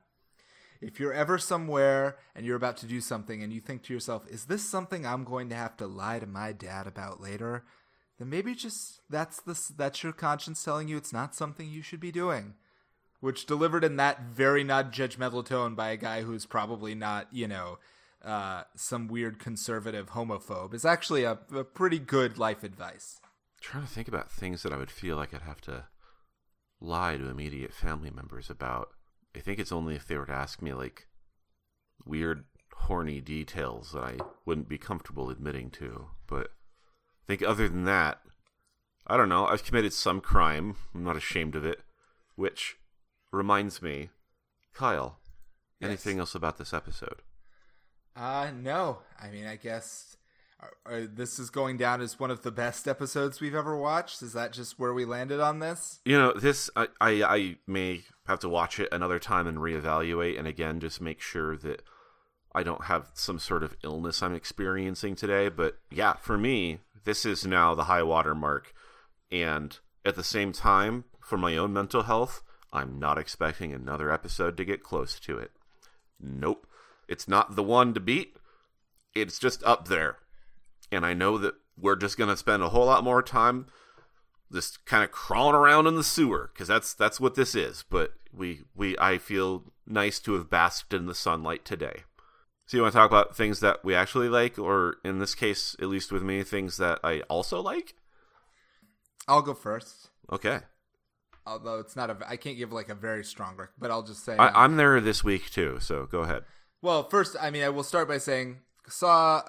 Speaker 2: If you're ever somewhere and you're about to do something and you think to yourself, is this something I'm going to have to lie to my dad about later? Then maybe just that's that's your conscience telling you it's not something you should be doing which delivered in that very not judgmental tone by a guy who's probably not, you know, uh, some weird conservative homophobe is actually a, a pretty good life advice.
Speaker 1: I'm trying to think about things that I would feel like I'd have to lie to immediate family members about. I think it's only if they were to ask me like weird, horny details that I wouldn't be comfortable admitting to. But I think other than that, I don't know. I've committed some crime. I'm not ashamed of it. Which reminds me, Kyle,
Speaker 2: Yes.
Speaker 1: anything else about this episode?
Speaker 2: Uh, no. I mean, I guess uh, uh, this is going down as one of the best episodes we've ever watched. Is that just where we landed on this?
Speaker 1: You know, this I, I I may have to watch it another time and reevaluate, and again, just make sure that I don't have some sort of illness I'm experiencing today. But yeah, for me, this is now the high water mark, and at the same time, for my own mental health, I'm not expecting another episode to get close to it. Nope, it's not the one to beat. It's just up there, and I know that we're just gonna spend a whole lot more time just kind of crawling around in the sewer because that's that's what this is. But we we I feel nice to have basked in the sunlight today. So you want to talk about things that we actually like, or in this case, at least with me, things that I also like?
Speaker 2: I'll go first.
Speaker 1: Okay,
Speaker 2: Although it's not a, I can't give like a very strong, rec- but I'll just say.
Speaker 1: I, um, I'm there this week too. So go ahead.
Speaker 2: Well, first, I mean, I will start by saying saw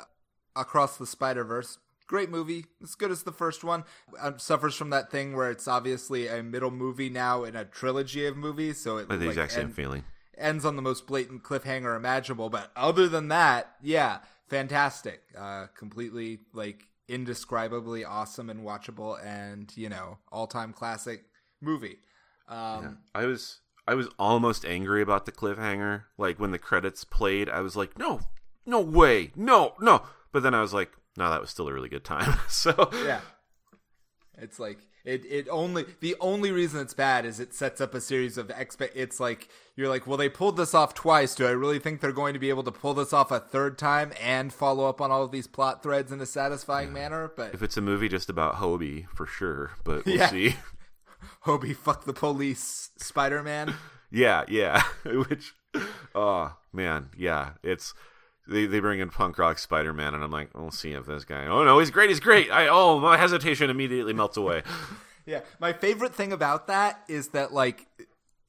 Speaker 2: Across the Spider Verse. Great movie, as good as the first one. Um, suffers from that thing where it's obviously a middle movie now in a trilogy of movies, so it
Speaker 1: the
Speaker 2: like,
Speaker 1: exact same
Speaker 2: end-
Speaker 1: feeling.
Speaker 2: ends on the most blatant cliffhanger imaginable. But other than that, yeah, fantastic. Uh, completely like indescribably awesome and watchable, and you know, all time classic movie. Um,
Speaker 1: I was I was almost angry about the cliffhanger. Like when the credits played, I was like, no, no way, no, no. But then I was like, no, that was still a really good time. *laughs* so
Speaker 2: yeah it's like it it only the only reason it's bad is it sets up a series of expect it's like you're like well they pulled this off twice do i really think they're going to be able to pull this off a third time and follow up on all of these plot threads in a satisfying manner but
Speaker 1: if it's a movie just about Hobie, for sure. But we'll
Speaker 2: Yeah.
Speaker 1: see. *laughs* *laughs*
Speaker 2: hobie fuck the police spider-man *laughs*
Speaker 1: Yeah, yeah. *laughs* Which, oh man, yeah. It's they they bring in punk rock Spider Man, and I'm like, we'll see if this guy. Oh no, he's great. He's great. I oh my hesitation immediately melts away.
Speaker 2: Yeah, my favorite thing about that is that like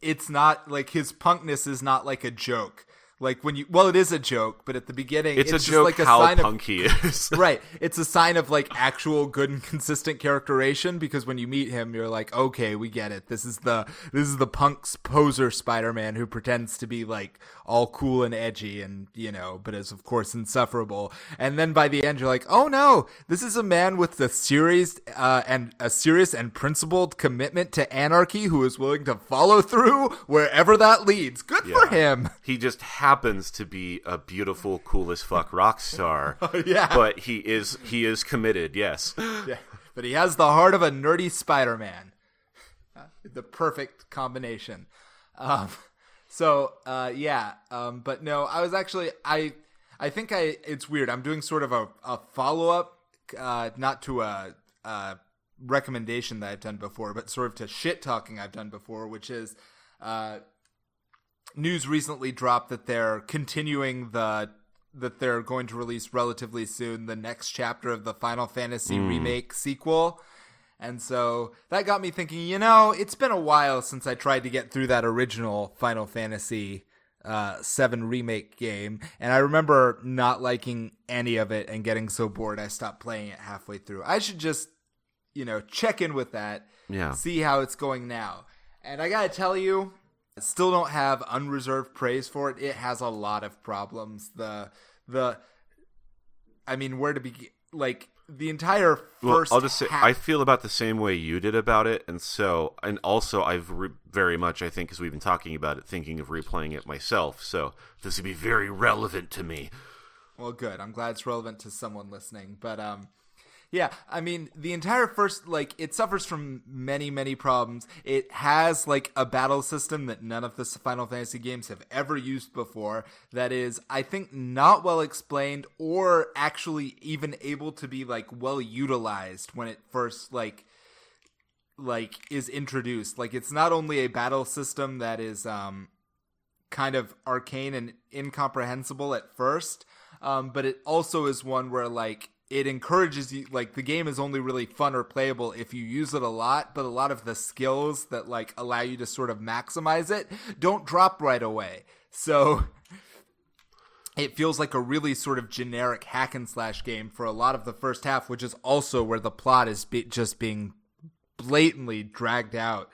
Speaker 2: it's not like his punkness is not like a joke. Like when you well, it is a joke, but at the beginning,
Speaker 1: It's,
Speaker 2: it's,
Speaker 1: a
Speaker 2: just
Speaker 1: joke
Speaker 2: like a
Speaker 1: how
Speaker 2: sign of
Speaker 1: punk he *laughs* is.
Speaker 2: right. It's a sign of like actual good and consistent characterization because when you meet him, you're like, okay, we get it. This is the this is the punk's poser Spider-Man who pretends to be like all cool and edgy and you know, but is of course insufferable. And then by the end, you're like, oh no, this is a man with a serious uh, and a serious and principled commitment to anarchy who is willing to follow through wherever that leads. Good for him.
Speaker 1: He just happens to be a beautiful, cool as fuck rock star. *laughs*
Speaker 2: yeah.
Speaker 1: But he is he is committed. Yes.
Speaker 2: Yeah, but he has the heart of a nerdy Spider-Man. Uh, the perfect combination. Um, so uh, yeah, um, but no, I was actually I I think I it's weird. I'm doing sort of a, a follow up, uh, not to a, a recommendation that I've done before, but sort of to shit talking I've done before, which is. Uh, news recently dropped that they're continuing the that they're going to release relatively soon the next chapter of the Final Fantasy remake sequel. And so that got me thinking, you know, it's been a while since I tried to get through that original Final Fantasy uh, 7 remake game. And I remember not liking any of it and getting so bored I stopped playing it halfway through. I should just, you know, check in with that,
Speaker 1: Yeah.
Speaker 2: see how it's going now. And I gotta tell you, still don't have unreserved praise for it. It has a lot of problems. The the I mean, where to begin? Like the entire
Speaker 1: Well,
Speaker 2: first.
Speaker 1: I'll just say
Speaker 2: half-
Speaker 1: I feel about the same way you did about it, and so and also I've re- very much I think as we've been talking about it, thinking of replaying it myself. So this would be very relevant to me.
Speaker 2: Well, good. I'm glad it's relevant to someone listening. But um yeah, I mean, the entire first like it suffers from many many problems. It has like a battle system that none of the Final Fantasy games have ever used before that is I think not well explained or actually even able to be like well utilized when it first like like is introduced. Like it's not only a battle system that is um kind of arcane and incomprehensible at first, um, but it also is one where like it encourages you like the game is only really fun or playable if you use it a lot but a lot of the skills that like allow you to sort of maximize it don't drop right away. So *laughs* it feels like a really sort of generic hack and slash game for a lot of the first half which is also where the plot is be- just being blatantly dragged out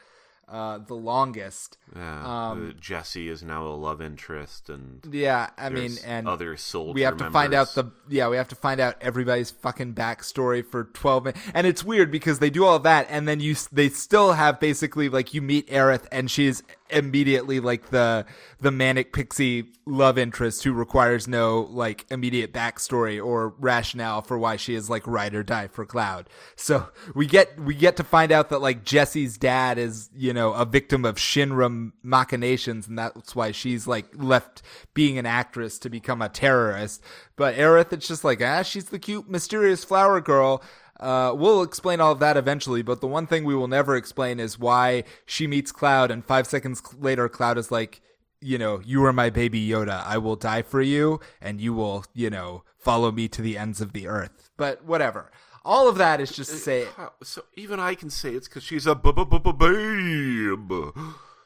Speaker 2: uh, the longest.
Speaker 1: Yeah, um, Jesse is now a love interest, and
Speaker 2: yeah, I mean, and
Speaker 1: other soldiers.
Speaker 2: We have to find out the yeah, we have to find out everybody's fucking backstory for twelve minutes, and it's weird because they do all that, and then you they still have basically like you meet Aerith, and she's immediately like the the manic pixie love interest who requires no like immediate backstory or rationale for why she is like ride or die for Cloud. So we get we get to find out that like Jesse's dad is you know a victim of Shinra machinations, and that's why she's like left being an actress to become a terrorist. But Aerith, it's just like ah, she's the cute mysterious flower girl uh, we'll explain all of that eventually, but the one thing we will never explain is why she meets Cloud, and five seconds later, Cloud is like, you know, you are my baby Yoda. I will die for you, and you will, you know, follow me to the ends of the earth. But whatever. All of that is just to say.
Speaker 1: So even I can say it's because she's a babe.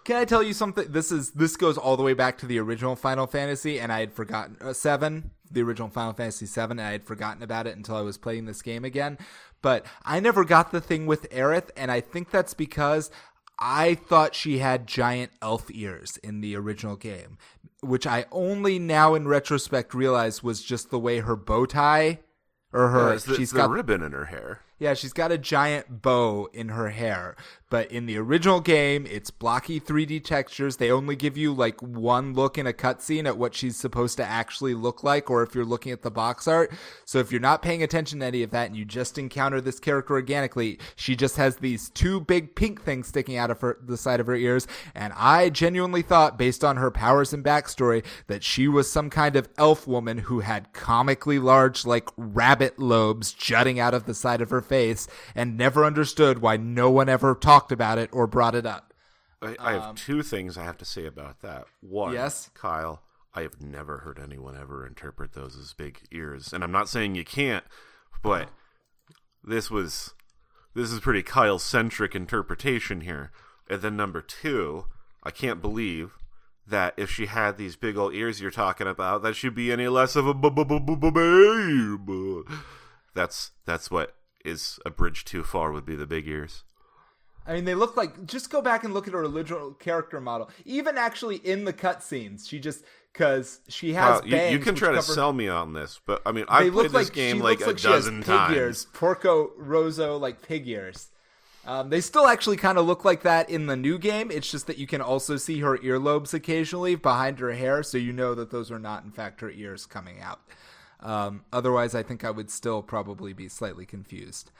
Speaker 2: Can I tell you something? This is this goes all the way back to the original Final Fantasy, and I had forgotten uh, seven, the original Final Fantasy seven, and I had forgotten about it until I was playing this game again. But I never got the thing with Aerith, and I think that's because I thought she had giant elf ears in the original game, which I only now in retrospect realize was just the way her bow tie or her
Speaker 1: yeah, the,
Speaker 2: she's
Speaker 1: the
Speaker 2: got
Speaker 1: ribbon in her hair.
Speaker 2: Yeah, she's got a giant bow in her hair. But in the original game, it's blocky 3D textures. They only give you like one look in a cutscene at what she's supposed to actually look like, or if you're looking at the box art. So if you're not paying attention to any of that and you just encounter this character organically, she just has these two big pink things sticking out of her, the side of her ears. And I genuinely thought, based on her powers and backstory, that she was some kind of elf woman who had comically large, like rabbit lobes jutting out of the side of her face and never understood why no one ever talked about it or brought it up.
Speaker 1: I, I have um, two things I have to say about that. One,
Speaker 2: yes?
Speaker 1: Kyle, I have never heard anyone ever interpret those as big ears, and I'm not saying you can't, but this was this is pretty Kyle centric interpretation here. And then number two, I can't believe that if she had these big old ears you're talking about, that she'd be any less of a babe. That's that's what is a bridge too far would be the big ears.
Speaker 2: I mean, they look like. Just go back and look at her original character model. Even actually in the cutscenes, she just because she has
Speaker 1: you,
Speaker 2: bangs.
Speaker 1: You, can try
Speaker 2: cover,
Speaker 1: to sell me on this, but I mean, I played this like, game like a like dozen times.
Speaker 2: Pig ears, Porco Rosso like pig ears. Um, they still actually kind of look like that in the new game. It's just that you can also see her earlobes occasionally behind her hair, so you know that those are not, in fact, her ears coming out. Um, otherwise, I think I would still probably be slightly confused.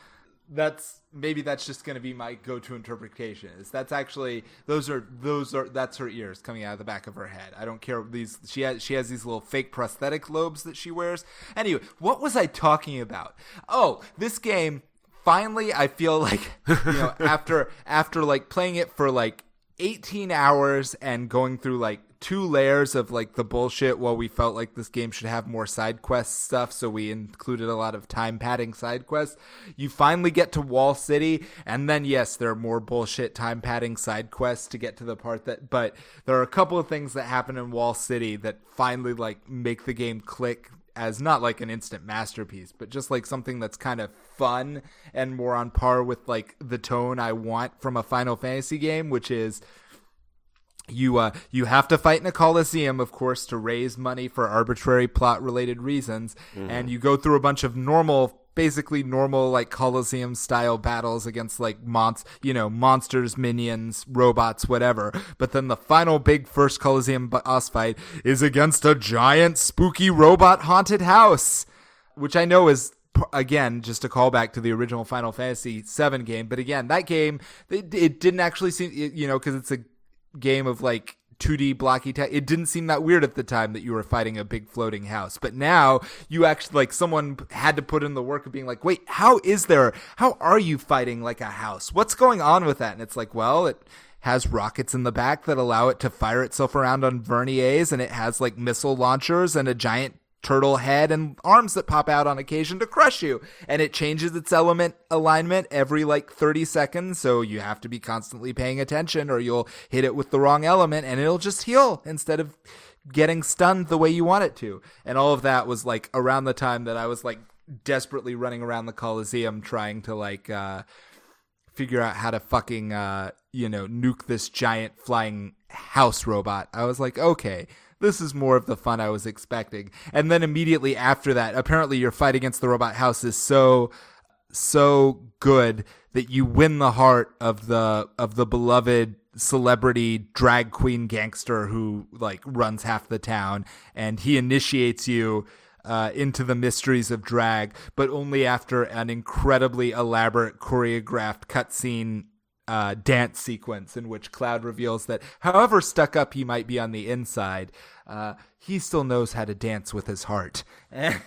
Speaker 2: That's maybe that's just going to be my go-to interpretation. Is that's actually those are those are that's her ears coming out of the back of her head. I don't care these. She has she has these little fake prosthetic lobes that she wears. Anyway, what was I talking about? Oh, this game. Finally, I feel like you know *laughs* after after like playing it for like 18 hours and going through like two layers of like the bullshit while we felt like this game should have more side quest stuff so we included a lot of time padding side quests. You finally get to wall city and then yes there are more bullshit time padding side quests to get to the part that but there are a couple of things that happen in wall city that finally like make the game click as not like an instant masterpiece, but just like something that's kind of fun and more on par with like the tone I want from a Final Fantasy game, which is you uh you have to fight in a coliseum of course to raise money for arbitrary plot related reasons mm-hmm. and you go through a bunch of normal basically normal like coliseum style battles against like mons you know monsters minions robots whatever but then the final big first coliseum boss fight is against a giant spooky robot haunted house which i know is again just a callback to the original final fantasy 7 game but again that game it, it didn't actually seem you know because it's a game of like 2D blocky tech. It didn't seem that weird at the time that you were fighting a big floating house. But now you actually like someone had to put in the work of being like, wait, how is there, how are you fighting like a house? What's going on with that? And it's like, well, it has rockets in the back that allow it to fire itself around on verniers and it has like missile launchers and a giant turtle head and arms that pop out on occasion to crush you. And it changes its element alignment every like 30 seconds. So you have to be constantly paying attention or you'll hit it with the wrong element and it'll just heal instead of getting stunned the way you want it to. And all of that was like around the time that I was like desperately running around the Coliseum trying to like, uh, figure out how to fucking, uh, you know, nuke this giant flying house robot. I was like, okay, this is more of the fun I was expecting. And then immediately after that, apparently your fight against the robot house is so so good that you win the heart of the of the beloved celebrity drag queen gangster who like runs half the town and he initiates you uh, into the mysteries of drag, but only after an incredibly elaborate choreographed cutscene uh, dance sequence in which Cloud reveals that, however stuck up he might be on the inside, uh, he still knows how to dance with his heart. And,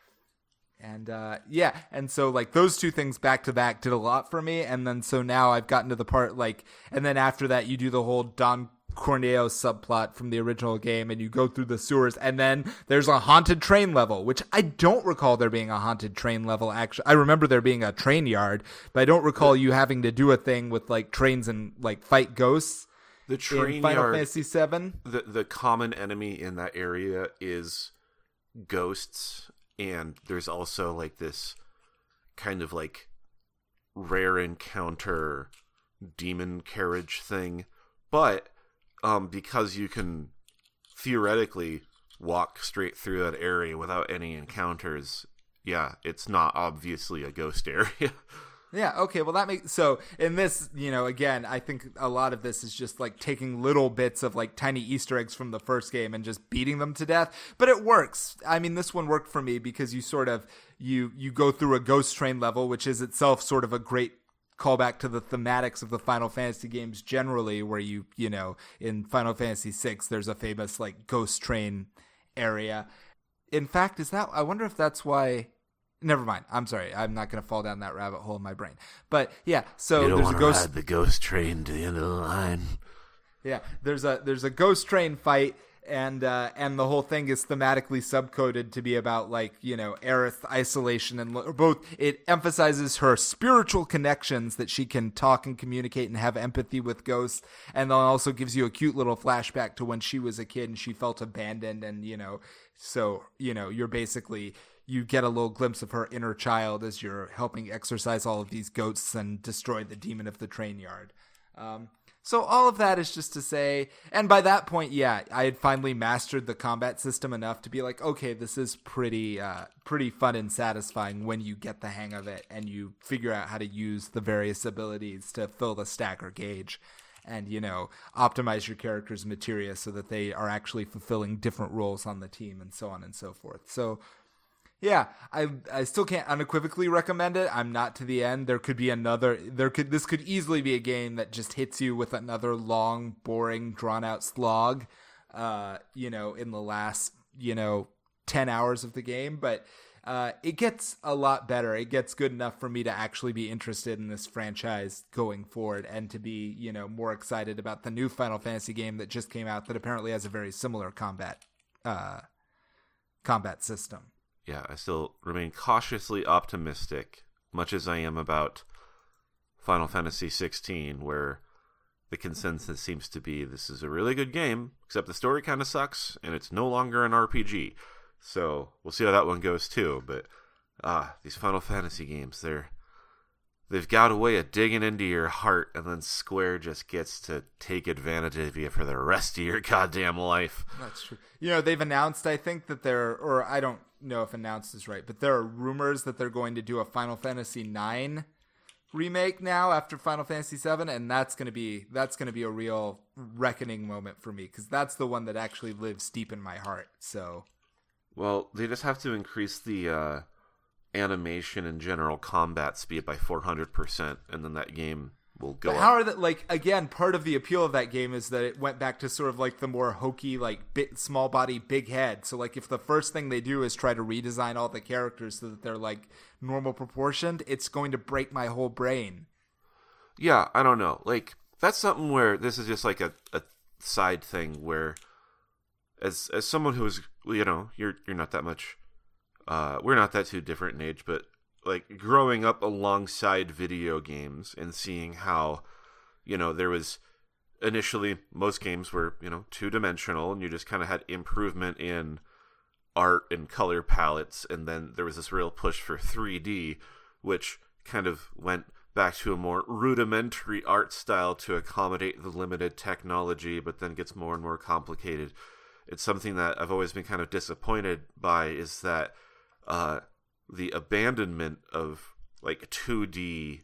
Speaker 2: *laughs* and uh, yeah, and so like those two things back to back did a lot for me. And then so now I've gotten to the part like, and then after that, you do the whole Don Corneo subplot from the original game and you go through the sewers and then there's a haunted train level, which I don't recall there being a haunted train level actually. I remember there being a train yard, but I don't recall you having to do a thing with like trains and like fight ghosts.
Speaker 1: The train
Speaker 2: in Final
Speaker 1: yard,
Speaker 2: Fantasy 7.
Speaker 1: the the common enemy in that area is ghosts and there's also like this kind of like rare encounter demon carriage thing but um because you can theoretically walk straight through that area without any encounters yeah it's not obviously a ghost *laughs* area
Speaker 2: Yeah, okay. Well, that makes so in this, you know, again, I think a lot of this is just like taking little bits of like tiny Easter eggs from the first game and just beating them to death. But it works. I mean, this one worked for me because you sort of you you go through a ghost train level, which is itself sort of a great callback to the thematics of the Final Fantasy games generally, where you you know in Final Fantasy VI, there's a famous like ghost train area. In fact, is that I wonder if that's why never mind. I'm sorry. I'm not going to fall down that rabbit hole in my brain. But yeah, so there's a ghost.
Speaker 1: the ghost train to the end of the line
Speaker 2: Yeah, there's a there's a ghost train fight, and uh, and the whole thing is thematically subcoded to be about like you know Aerith isolation and lo- both. It emphasizes her spiritual connections that she can talk and communicate and have empathy with ghosts, and then also gives you a cute little flashback to when she was a kid and she felt abandoned, and you know, so you know you're basically you get a little glimpse of her inner child as you're helping exorcise all of these ghosts and destroy the demon of the train yard. Um, so all of that is just to say, and by that point, yeah, I had finally mastered the combat system enough to be like, okay, this is pretty, uh, pretty fun and satisfying when you get the hang of it and you figure out how to use the various abilities to fill the stagger gauge, and you know, optimize your character's materia so that they are actually fulfilling different roles on the team and so on and so forth. So yeah, I I still can't unequivocally recommend it. I'm not to the end. There could be another. There could this could easily be a game that just hits you with another long, boring, drawn out slog. Uh, you know, in the last you know ten hours of the game, but. Uh, it gets a lot better. It gets good enough for me to actually be interested in this franchise going forward and to be, you know, more excited about the new Final Fantasy game that just came out that apparently has a very similar combat uh, combat system
Speaker 1: yeah, I still remain cautiously optimistic, much as I am about Final Fantasy XVI, where the consensus seems to be this is a really good game, except the story kind of sucks, and it's no longer an RPG. So we'll see how that one goes too. But ah, these Final Fantasy games, they're they've got a way of digging into your heart, and then Square just gets to take advantage of you for the rest of your goddamn life.
Speaker 2: That's true. You know, they've announced, I think, that they're, or I don't know if announced is right, but there are rumors that they're going to do a Final Fantasy IX remake now after Final Fantasy VII, and that's gonna be that's gonna be a real reckoning moment for me because that's the one that actually lives deep in my heart. So,
Speaker 1: Well, they just have to increase the uh, animation and general combat speed by 400%, and then that game will go
Speaker 2: but
Speaker 1: up.
Speaker 2: how are that like again? Part of the appeal of that game is that it went back to sort of like the more hokey, like bit small body, big head. So like if the first thing they do is try to redesign all the characters so that they're like normal proportioned, it's going to break my whole brain.
Speaker 1: Yeah, I don't know. Like, that's something where this is just like a, a side thing where as as someone who is you know you're you're not that much uh we're not that too different in age but like growing up alongside video games and seeing how you know there was initially most games were you know two dimensional and you just kind of had improvement in art and color palettes and then there was this real push for 3D which kind of went back to a more rudimentary art style to accommodate the limited technology but then gets more and more complicated. It's something that I've always been kind of disappointed by is that uh, the abandonment of like 2D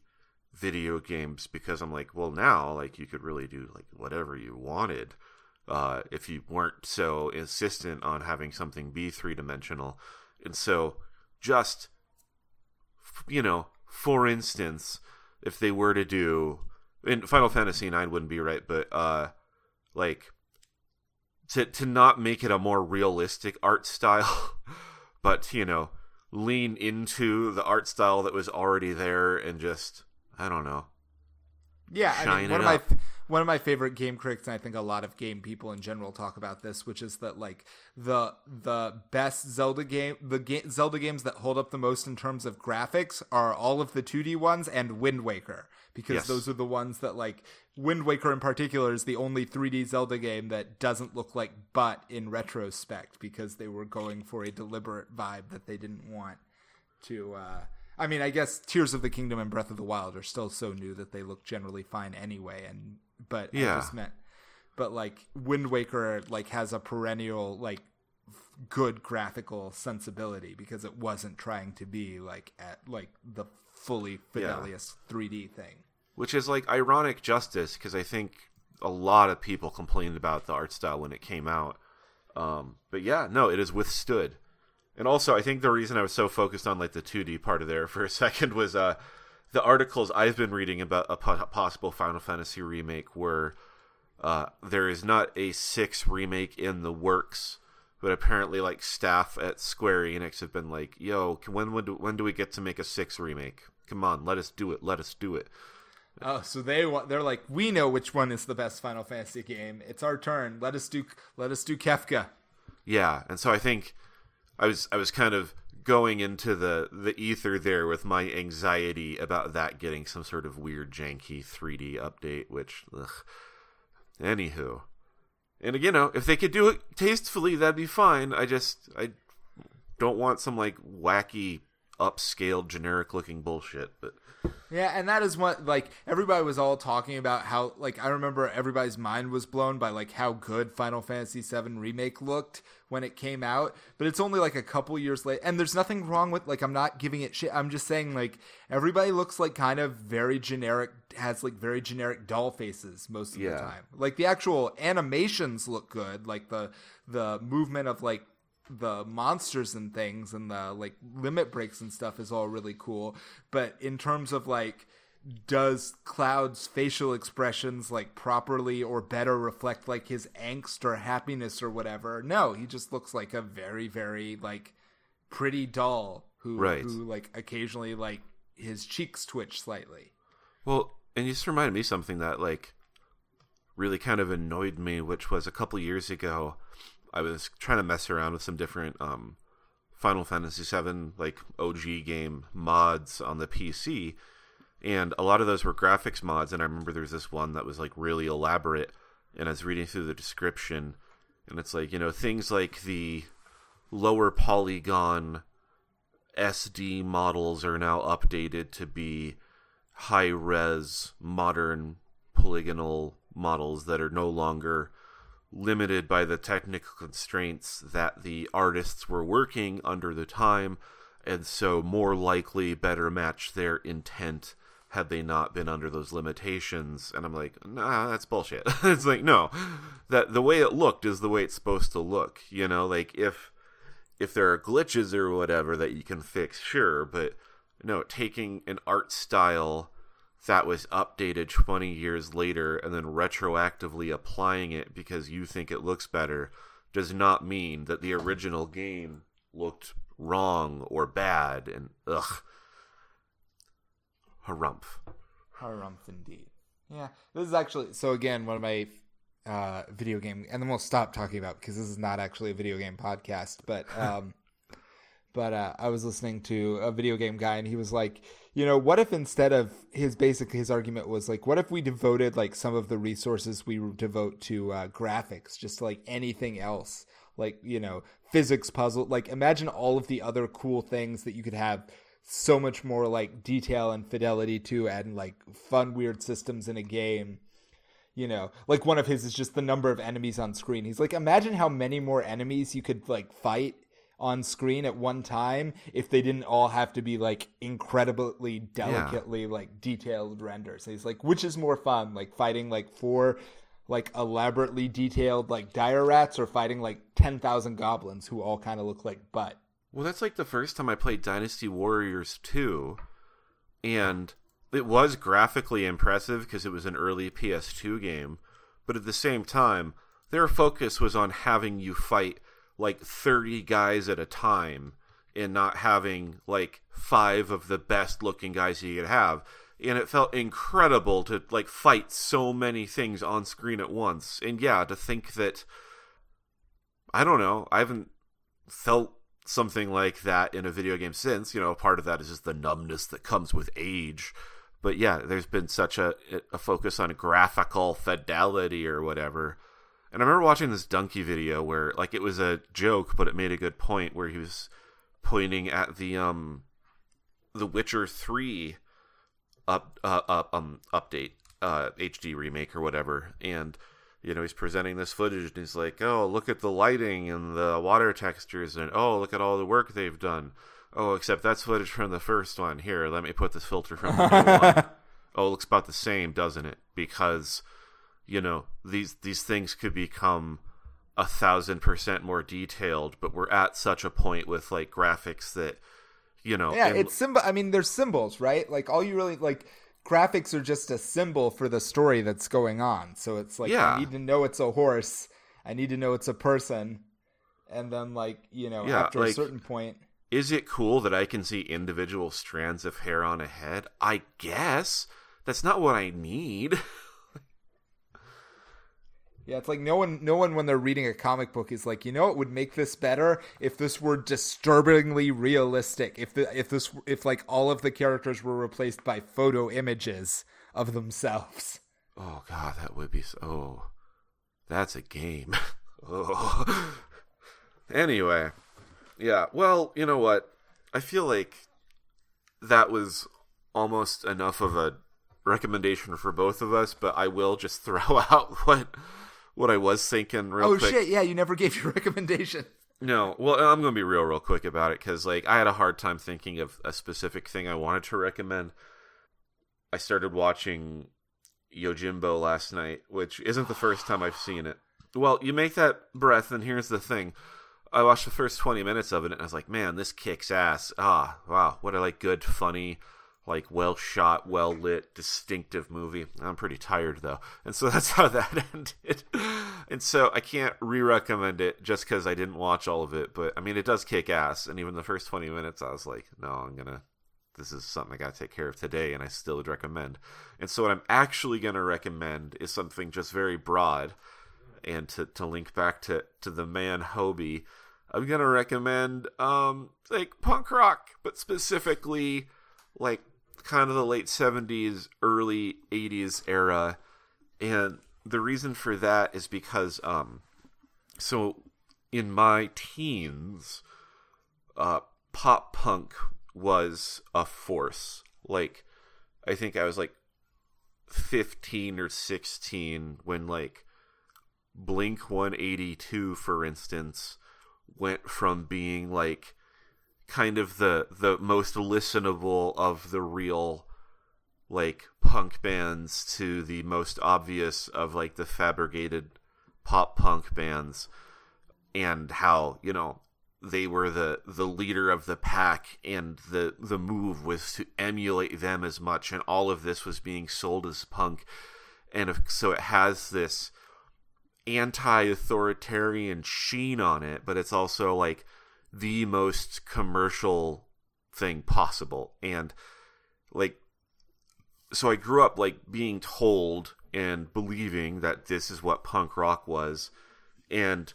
Speaker 1: video games because I'm like, well, now like you could really do like whatever you wanted uh, if you weren't so insistent on having something be three dimensional, and so just you know, for instance, if they were to do in Final Fantasy IX wouldn't be right, but uh, like to to not make it a more realistic art style, *laughs* but you know, lean into the art style that was already there and just I don't know.
Speaker 2: Yeah, I mean, one of up. my one of my favorite game critics, and I think a lot of game people in general talk about this, which is that like the the best Zelda game, the ga- Zelda games that hold up the most in terms of graphics are all of the 2D ones and Wind Waker, because yes. those are the ones that like Wind Waker in particular is the only 3D Zelda game that doesn't look like butt in retrospect because they were going for a deliberate vibe that they didn't want to. Uh, I mean, I guess Tears of the Kingdom and Breath of the Wild are still so new that they look generally fine anyway, and but yeah. I just meant, but like Wind Waker like has a perennial like good graphical sensibility because it wasn't trying to be like at like the fully Fidelius yeah. 3D thing.
Speaker 1: Which is like ironic justice because I think a lot of people complained about the art style when it came out. Um, but yeah, no, it has withstood. And also, I think the reason I was so focused on like the 2D part of there *laughs* for a second was uh, the articles I've been reading about a possible Final Fantasy remake where uh, there is not a six remake in the works, but apparently like staff at Square Enix have been like, "Yo, when when do, when do we get to make a six remake? Come on, let us do it. Let us do it."
Speaker 2: Oh, so they want they're like, "We know which one is the best Final Fantasy game. It's our turn. Let us do let us do Kefka."
Speaker 1: Yeah, and so I think I was I was kind of going into the the ether there with my anxiety about that getting some sort of weird janky 3D update, which, ugh. anywho, and you know, if they could do it tastefully, that'd be fine. I just I don't want some like wacky upscaled generic looking bullshit, but
Speaker 2: yeah, and that is what like everybody was all talking about how like I remember everybody's mind was blown by like how good Final Fantasy VII remake looked when it came out, but it's only like a couple years late. And there's nothing wrong with like I'm not giving it shit. I'm just saying like everybody looks like kind of very generic has like very generic doll faces most of yeah. the time. Like the actual animations look good, like the the movement of like the monsters and things and the like limit breaks and stuff is all really cool. But in terms of like does Cloud's facial expressions like properly or better reflect like his angst or happiness or whatever? No, he just looks like a very, very like pretty doll who right. who like occasionally like his cheeks twitch slightly.
Speaker 1: Well, and you just reminded me something that like really kind of annoyed me, which was a couple years ago. I was trying to mess around with some different um, Final Fantasy VII like OG game mods on the PC, and a lot of those were graphics mods. And I remember there was this one that was like really elaborate, and I was reading through the description, and it's like you know things like the lower polygon SD models are now updated to be high res modern polygonal models that are no longer limited by the technical constraints that the artists were working under the time, and so more likely better match their intent had they not been under those limitations. And I'm like, nah, that's bullshit. *laughs* it's like, no, that the way it looked is the way it's supposed to look. You know, like if if there are glitches or whatever that you can fix, sure, but no, taking an art style that was updated 20 years later and then retroactively applying it because you think it looks better does not mean that the original game looked wrong or bad and ugh harumph
Speaker 2: harumph indeed yeah this is actually so again one of my uh, video game, and then we'll stop talking about because this is not actually a video game podcast. But um, but uh, I was listening to a video game guy, and he was like, you know, what if instead of his basic his argument was like, what if we devoted like some of the resources we devote to uh, graphics, just like anything else, like you know, physics puzzle, like imagine all of the other cool things that you could have so much more like detail and fidelity to and like fun weird systems in a game. You know like one of his is just the number of enemies on screen. He's like imagine how many more enemies you could like fight on screen at one time if they didn't all have to be like incredibly delicately yeah. like detailed renders. he's like, which is more fun, like fighting like four like elaborately detailed like dire rats or fighting like 10,000 goblins who all kind of look like butt.
Speaker 1: Well, that's like the first time I played Dynasty Warriors 2 and it was graphically impressive because it was an early PS2 game, but at the same time, their focus was on having you fight like 30 guys at a time and not having like five of the best looking guys you could have. And it felt incredible to like fight so many things on screen at once. And yeah to think that i don't know i haven't felt something like that in a video game since. You know part of that is just the numbness that comes with age. But yeah there's been such a, a focus on graphical fidelity or whatever and I remember watching this Dunkey video where like it was a joke, but it made a good point where he was pointing at the um the Witcher 3 up uh, uh um update uh HD remake or whatever. And you know he's presenting this footage and he's like oh look at the lighting and the water textures and oh look at all the work they've done. Oh except that's footage from the first one. Here let me put this filter from the new one. *laughs* Oh it looks about the same doesn't it? Because you know these these things could become a thousand percent more detailed but we're at such a point with like graphics that you know
Speaker 2: yeah it's symbol i mean there's symbols right? Like all you really like graphics are just a symbol for the story that's going on. So it's like yeah. i need to know it's a horse i need to know it's a person and then like you know yeah, after like, a certain point
Speaker 1: is it cool that i can see individual strands of hair on a head? I guess. That's not what i need *laughs*
Speaker 2: Yeah, it's like no one, no one when they're reading a comic book is like, you know, it would make this better if this were disturbingly realistic. If the, if this, if like all of the characters were replaced by photo images of themselves.
Speaker 1: Oh God, that would be so. Oh, that's a game. *laughs* oh. Anyway, yeah. Well, you know what? I feel like that was almost enough of a recommendation for both of us, but I will just *laughs* throw out what what I was thinking real
Speaker 2: oh,
Speaker 1: quick.
Speaker 2: shit, yeah, you never gave *laughs* your recommendation.
Speaker 1: No, well, I'm going to be real, real quick about it because, like, I had a hard time thinking of a specific thing I wanted to recommend. I started watching Yojimbo last night, which isn't the first time I've seen it. Well, you make that breath, and here's the thing. I watched the first 20 minutes of it, and I was like, man, this kicks ass. Ah, wow, what a, like, good, funny, like well shot, well lit, distinctive movie. I'm pretty tired though, and so *laughs* that's how that *laughs* ended. and so I can't re-recommend it just because I didn't watch all of it. But I mean, it does kick ass, and even the first 20 minutes, I was like, no, I'm gonna. This is something I gotta take care of today, and I still would recommend. And so what I'm actually gonna recommend is something just very broad, and to to link back to to the man Hobie. I'm gonna recommend um like punk rock, but specifically like kind of the late 70s, early 80s era. And the reason for that is because, um, so in my teens, uh, pop punk was a force. Like, I think I was like 15 or 16 when, like, Blink 182, for instance, went from being like kind of the the most listenable of the real like punk bands to the most obvious of like the fabricated pop punk bands. And how you know they were the the leader of the pack and the the move was to emulate them as much. And all of this was being sold as punk. And so it has this anti-authoritarian sheen on it but it's also like the most commercial thing possible and like so i grew up like being told and believing that this is what punk rock was and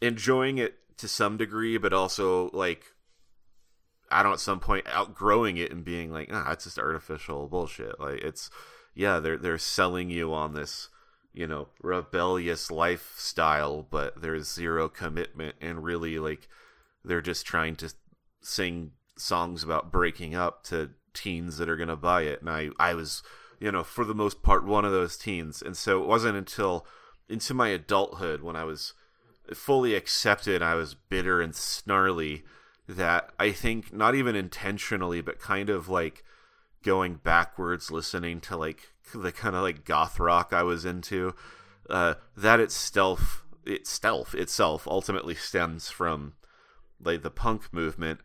Speaker 1: enjoying it to some degree, but also like I don't at some point outgrowing it and being like, ah, it's just artificial bullshit. Like it's yeah, they're they're selling you on this, you know, rebellious lifestyle, but there's zero commitment and really like they're just trying to sing songs about breaking up to teens that are gonna buy it. And I I was, you know, for the most part one of those teens. And so it wasn't until into my adulthood when I was fully accepted I was bitter and snarly that I think not even intentionally, but kind of like going backwards, listening to like the kind of like goth rock I was into. Uh, that itself, itself itself ultimately stems from like the punk movement.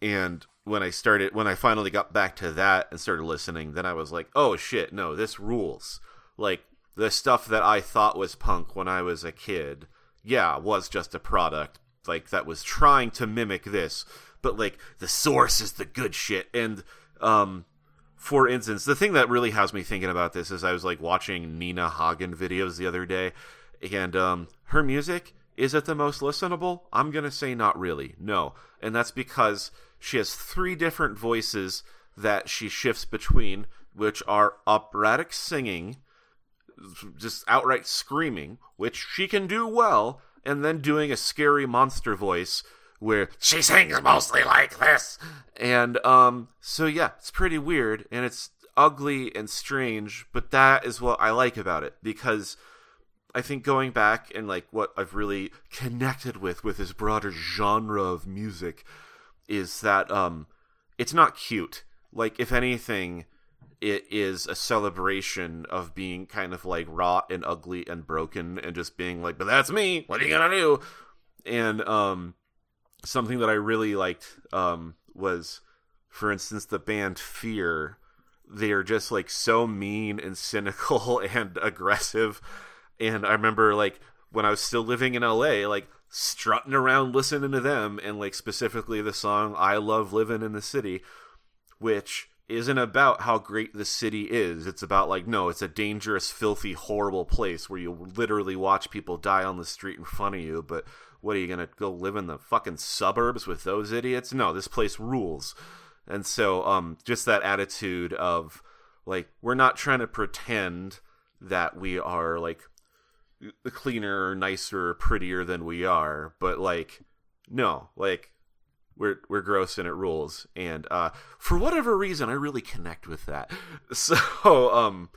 Speaker 1: And when I started, when I finally got back to that and started listening, then I was like, oh shit, no, this rules. Like the stuff that I thought was punk when I was a kid, yeah, was just a product like that was trying to mimic this, but like the source is the good shit. And um, for instance, the thing that really has me thinking about this is I was like watching Nina Hagen videos the other day, and um, her music is it the most listenable? I'm gonna say not really, no, and that's because she has three different voices that she shifts between, which are operatic singing, just outright screaming, which she can do well, and then doing a scary monster voice where she sings mostly like this. And um so yeah, it's pretty weird and it's ugly and strange, but that is what I like about it because I think going back and like what I've really connected with with this broader genre of music is that um it's not cute. Like if anything, it is a celebration of being kind of like raw and ugly and broken and just being like, but that's me. What are you gonna do? And um, something that I really liked um, was, for instance, the band Fear. They're just like so mean and cynical *laughs* and aggressive. And I remember like when I was still living in LA, like strutting around listening to them and like specifically the song I Love Living in the City, which isn't about how great the city is. It's about like no, it's a dangerous, filthy, horrible place where you literally watch people die on the street in front of you. But what are you gonna go live in the fucking suburbs with those idiots? No, this place rules. And so, um, just that attitude of like we're not trying to pretend that we are like cleaner, or nicer, or prettier than we are, but like no, like we're we're gross and it rules. And uh, for whatever reason, I really connect with that. *laughs* So um,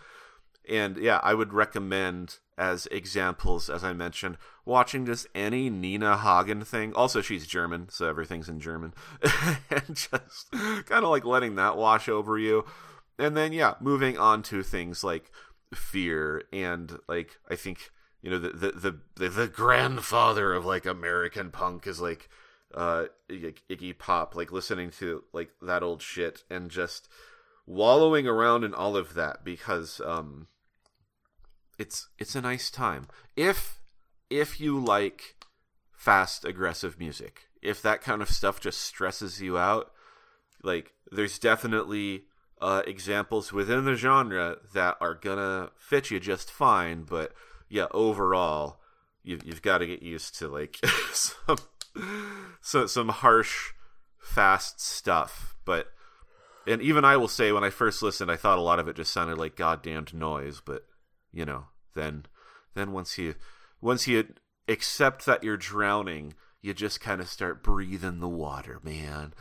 Speaker 1: and yeah, I would recommend as examples, as I mentioned, watching just any Nina Hagen thing. Also, she's German, so everything's in German, *laughs* and just kind of like letting that wash over you. And then yeah, moving on to things like fear and like I think you know the the the, the, the grandfather of like American punk is like uh Iggy Pop, like listening to like that old shit and just wallowing around in all of that because um it's it's a nice time. If if you like fast aggressive music, if that kind of stuff just stresses you out, like there's definitely uh, examples within the genre that are gonna fit you just fine, but yeah, overall, you, you've got to get used to like *laughs* some so some harsh, fast stuff. But and even I will say, when I first listened, I thought a lot of it just sounded like goddamned noise. But you know, then then once you once you accept that you're drowning, you just kind of start breathing the water, man.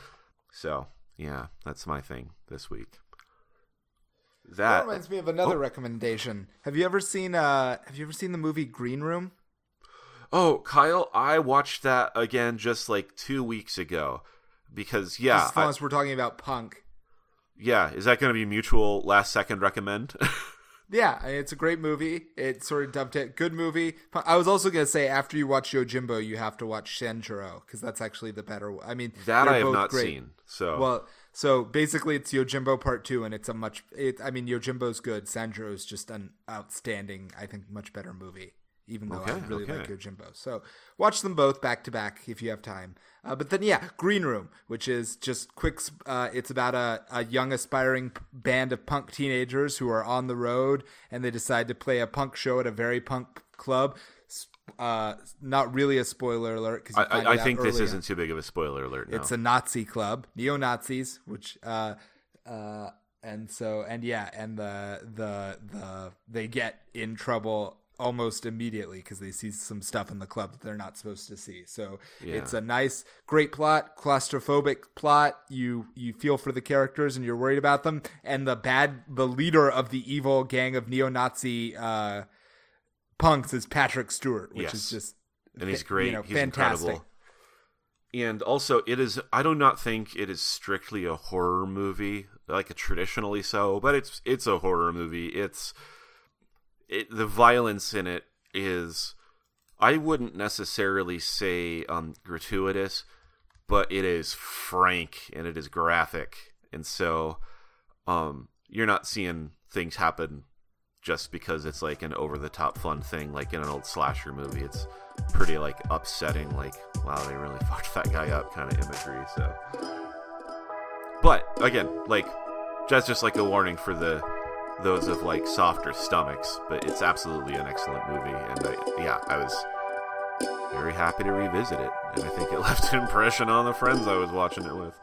Speaker 1: So yeah, that's my thing this week.
Speaker 2: That, that reminds me of another oh. recommendation. Have you ever seen uh have you ever seen the movie Green Room?
Speaker 1: Oh, Kyle, I watched that again just like two weeks ago because yeah,
Speaker 2: as long as we're talking about punk.
Speaker 1: Yeah, is that going to be mutual last second recommend? *laughs*
Speaker 2: yeah, it's a great movie. It sort of dubbed it good movie. I was also going to say after you watch Yojimbo, you have to watch Sanjuro because that's actually the better. I mean,
Speaker 1: that I have not great. seen. So
Speaker 2: well, so basically, it's Yojimbo Part Two, and it's a much. It, I mean, Yojimbo's good. Sanjuro is just an outstanding. I think much better movie even though
Speaker 1: Okay,
Speaker 2: I really
Speaker 1: okay.
Speaker 2: like Yojimbo. So watch them both back to back if you have time. Uh, but then, yeah, Green Room, which is just quick. Uh, it's about a, a young aspiring band of punk teenagers who are on the road and they decide to play a punk show at a very punk club. Uh, not really a spoiler alert because
Speaker 1: I, I, think this isn't too big of a spoiler alert. No.
Speaker 2: it's a Nazi club, neo Nazis, which uh uh and so and yeah, and the the the they get in trouble almost immediately because they see some stuff in the club that they're not supposed to see. So
Speaker 1: Yeah.
Speaker 2: it's a nice, great plot, claustrophobic plot. You you feel for the characters and you're worried about them. And the bad, the leader of the evil gang of neo-Nazi uh, punks is Patrick Stewart, which
Speaker 1: Yes.
Speaker 2: is just
Speaker 1: and he's great.
Speaker 2: you know,
Speaker 1: he's
Speaker 2: fantastic.
Speaker 1: incredible. And also, it is. I do not think it is strictly a horror movie, like a traditionally so, but it's it's a horror movie. It's it, the violence in it is. I wouldn't necessarily say um, gratuitous, but it is frank and it is graphic, and so um, you're not seeing things happen just because it's like an over the top fun thing like in an old slasher movie. It's pretty like upsetting, like, wow, they really *laughs* fucked that guy up kind of imagery, so But again, like that's just like a warning for the those of like softer stomachs, but it's absolutely an excellent movie and I, yeah, I was very happy to revisit it and I think it *laughs* left an impression on the friends I was watching it with.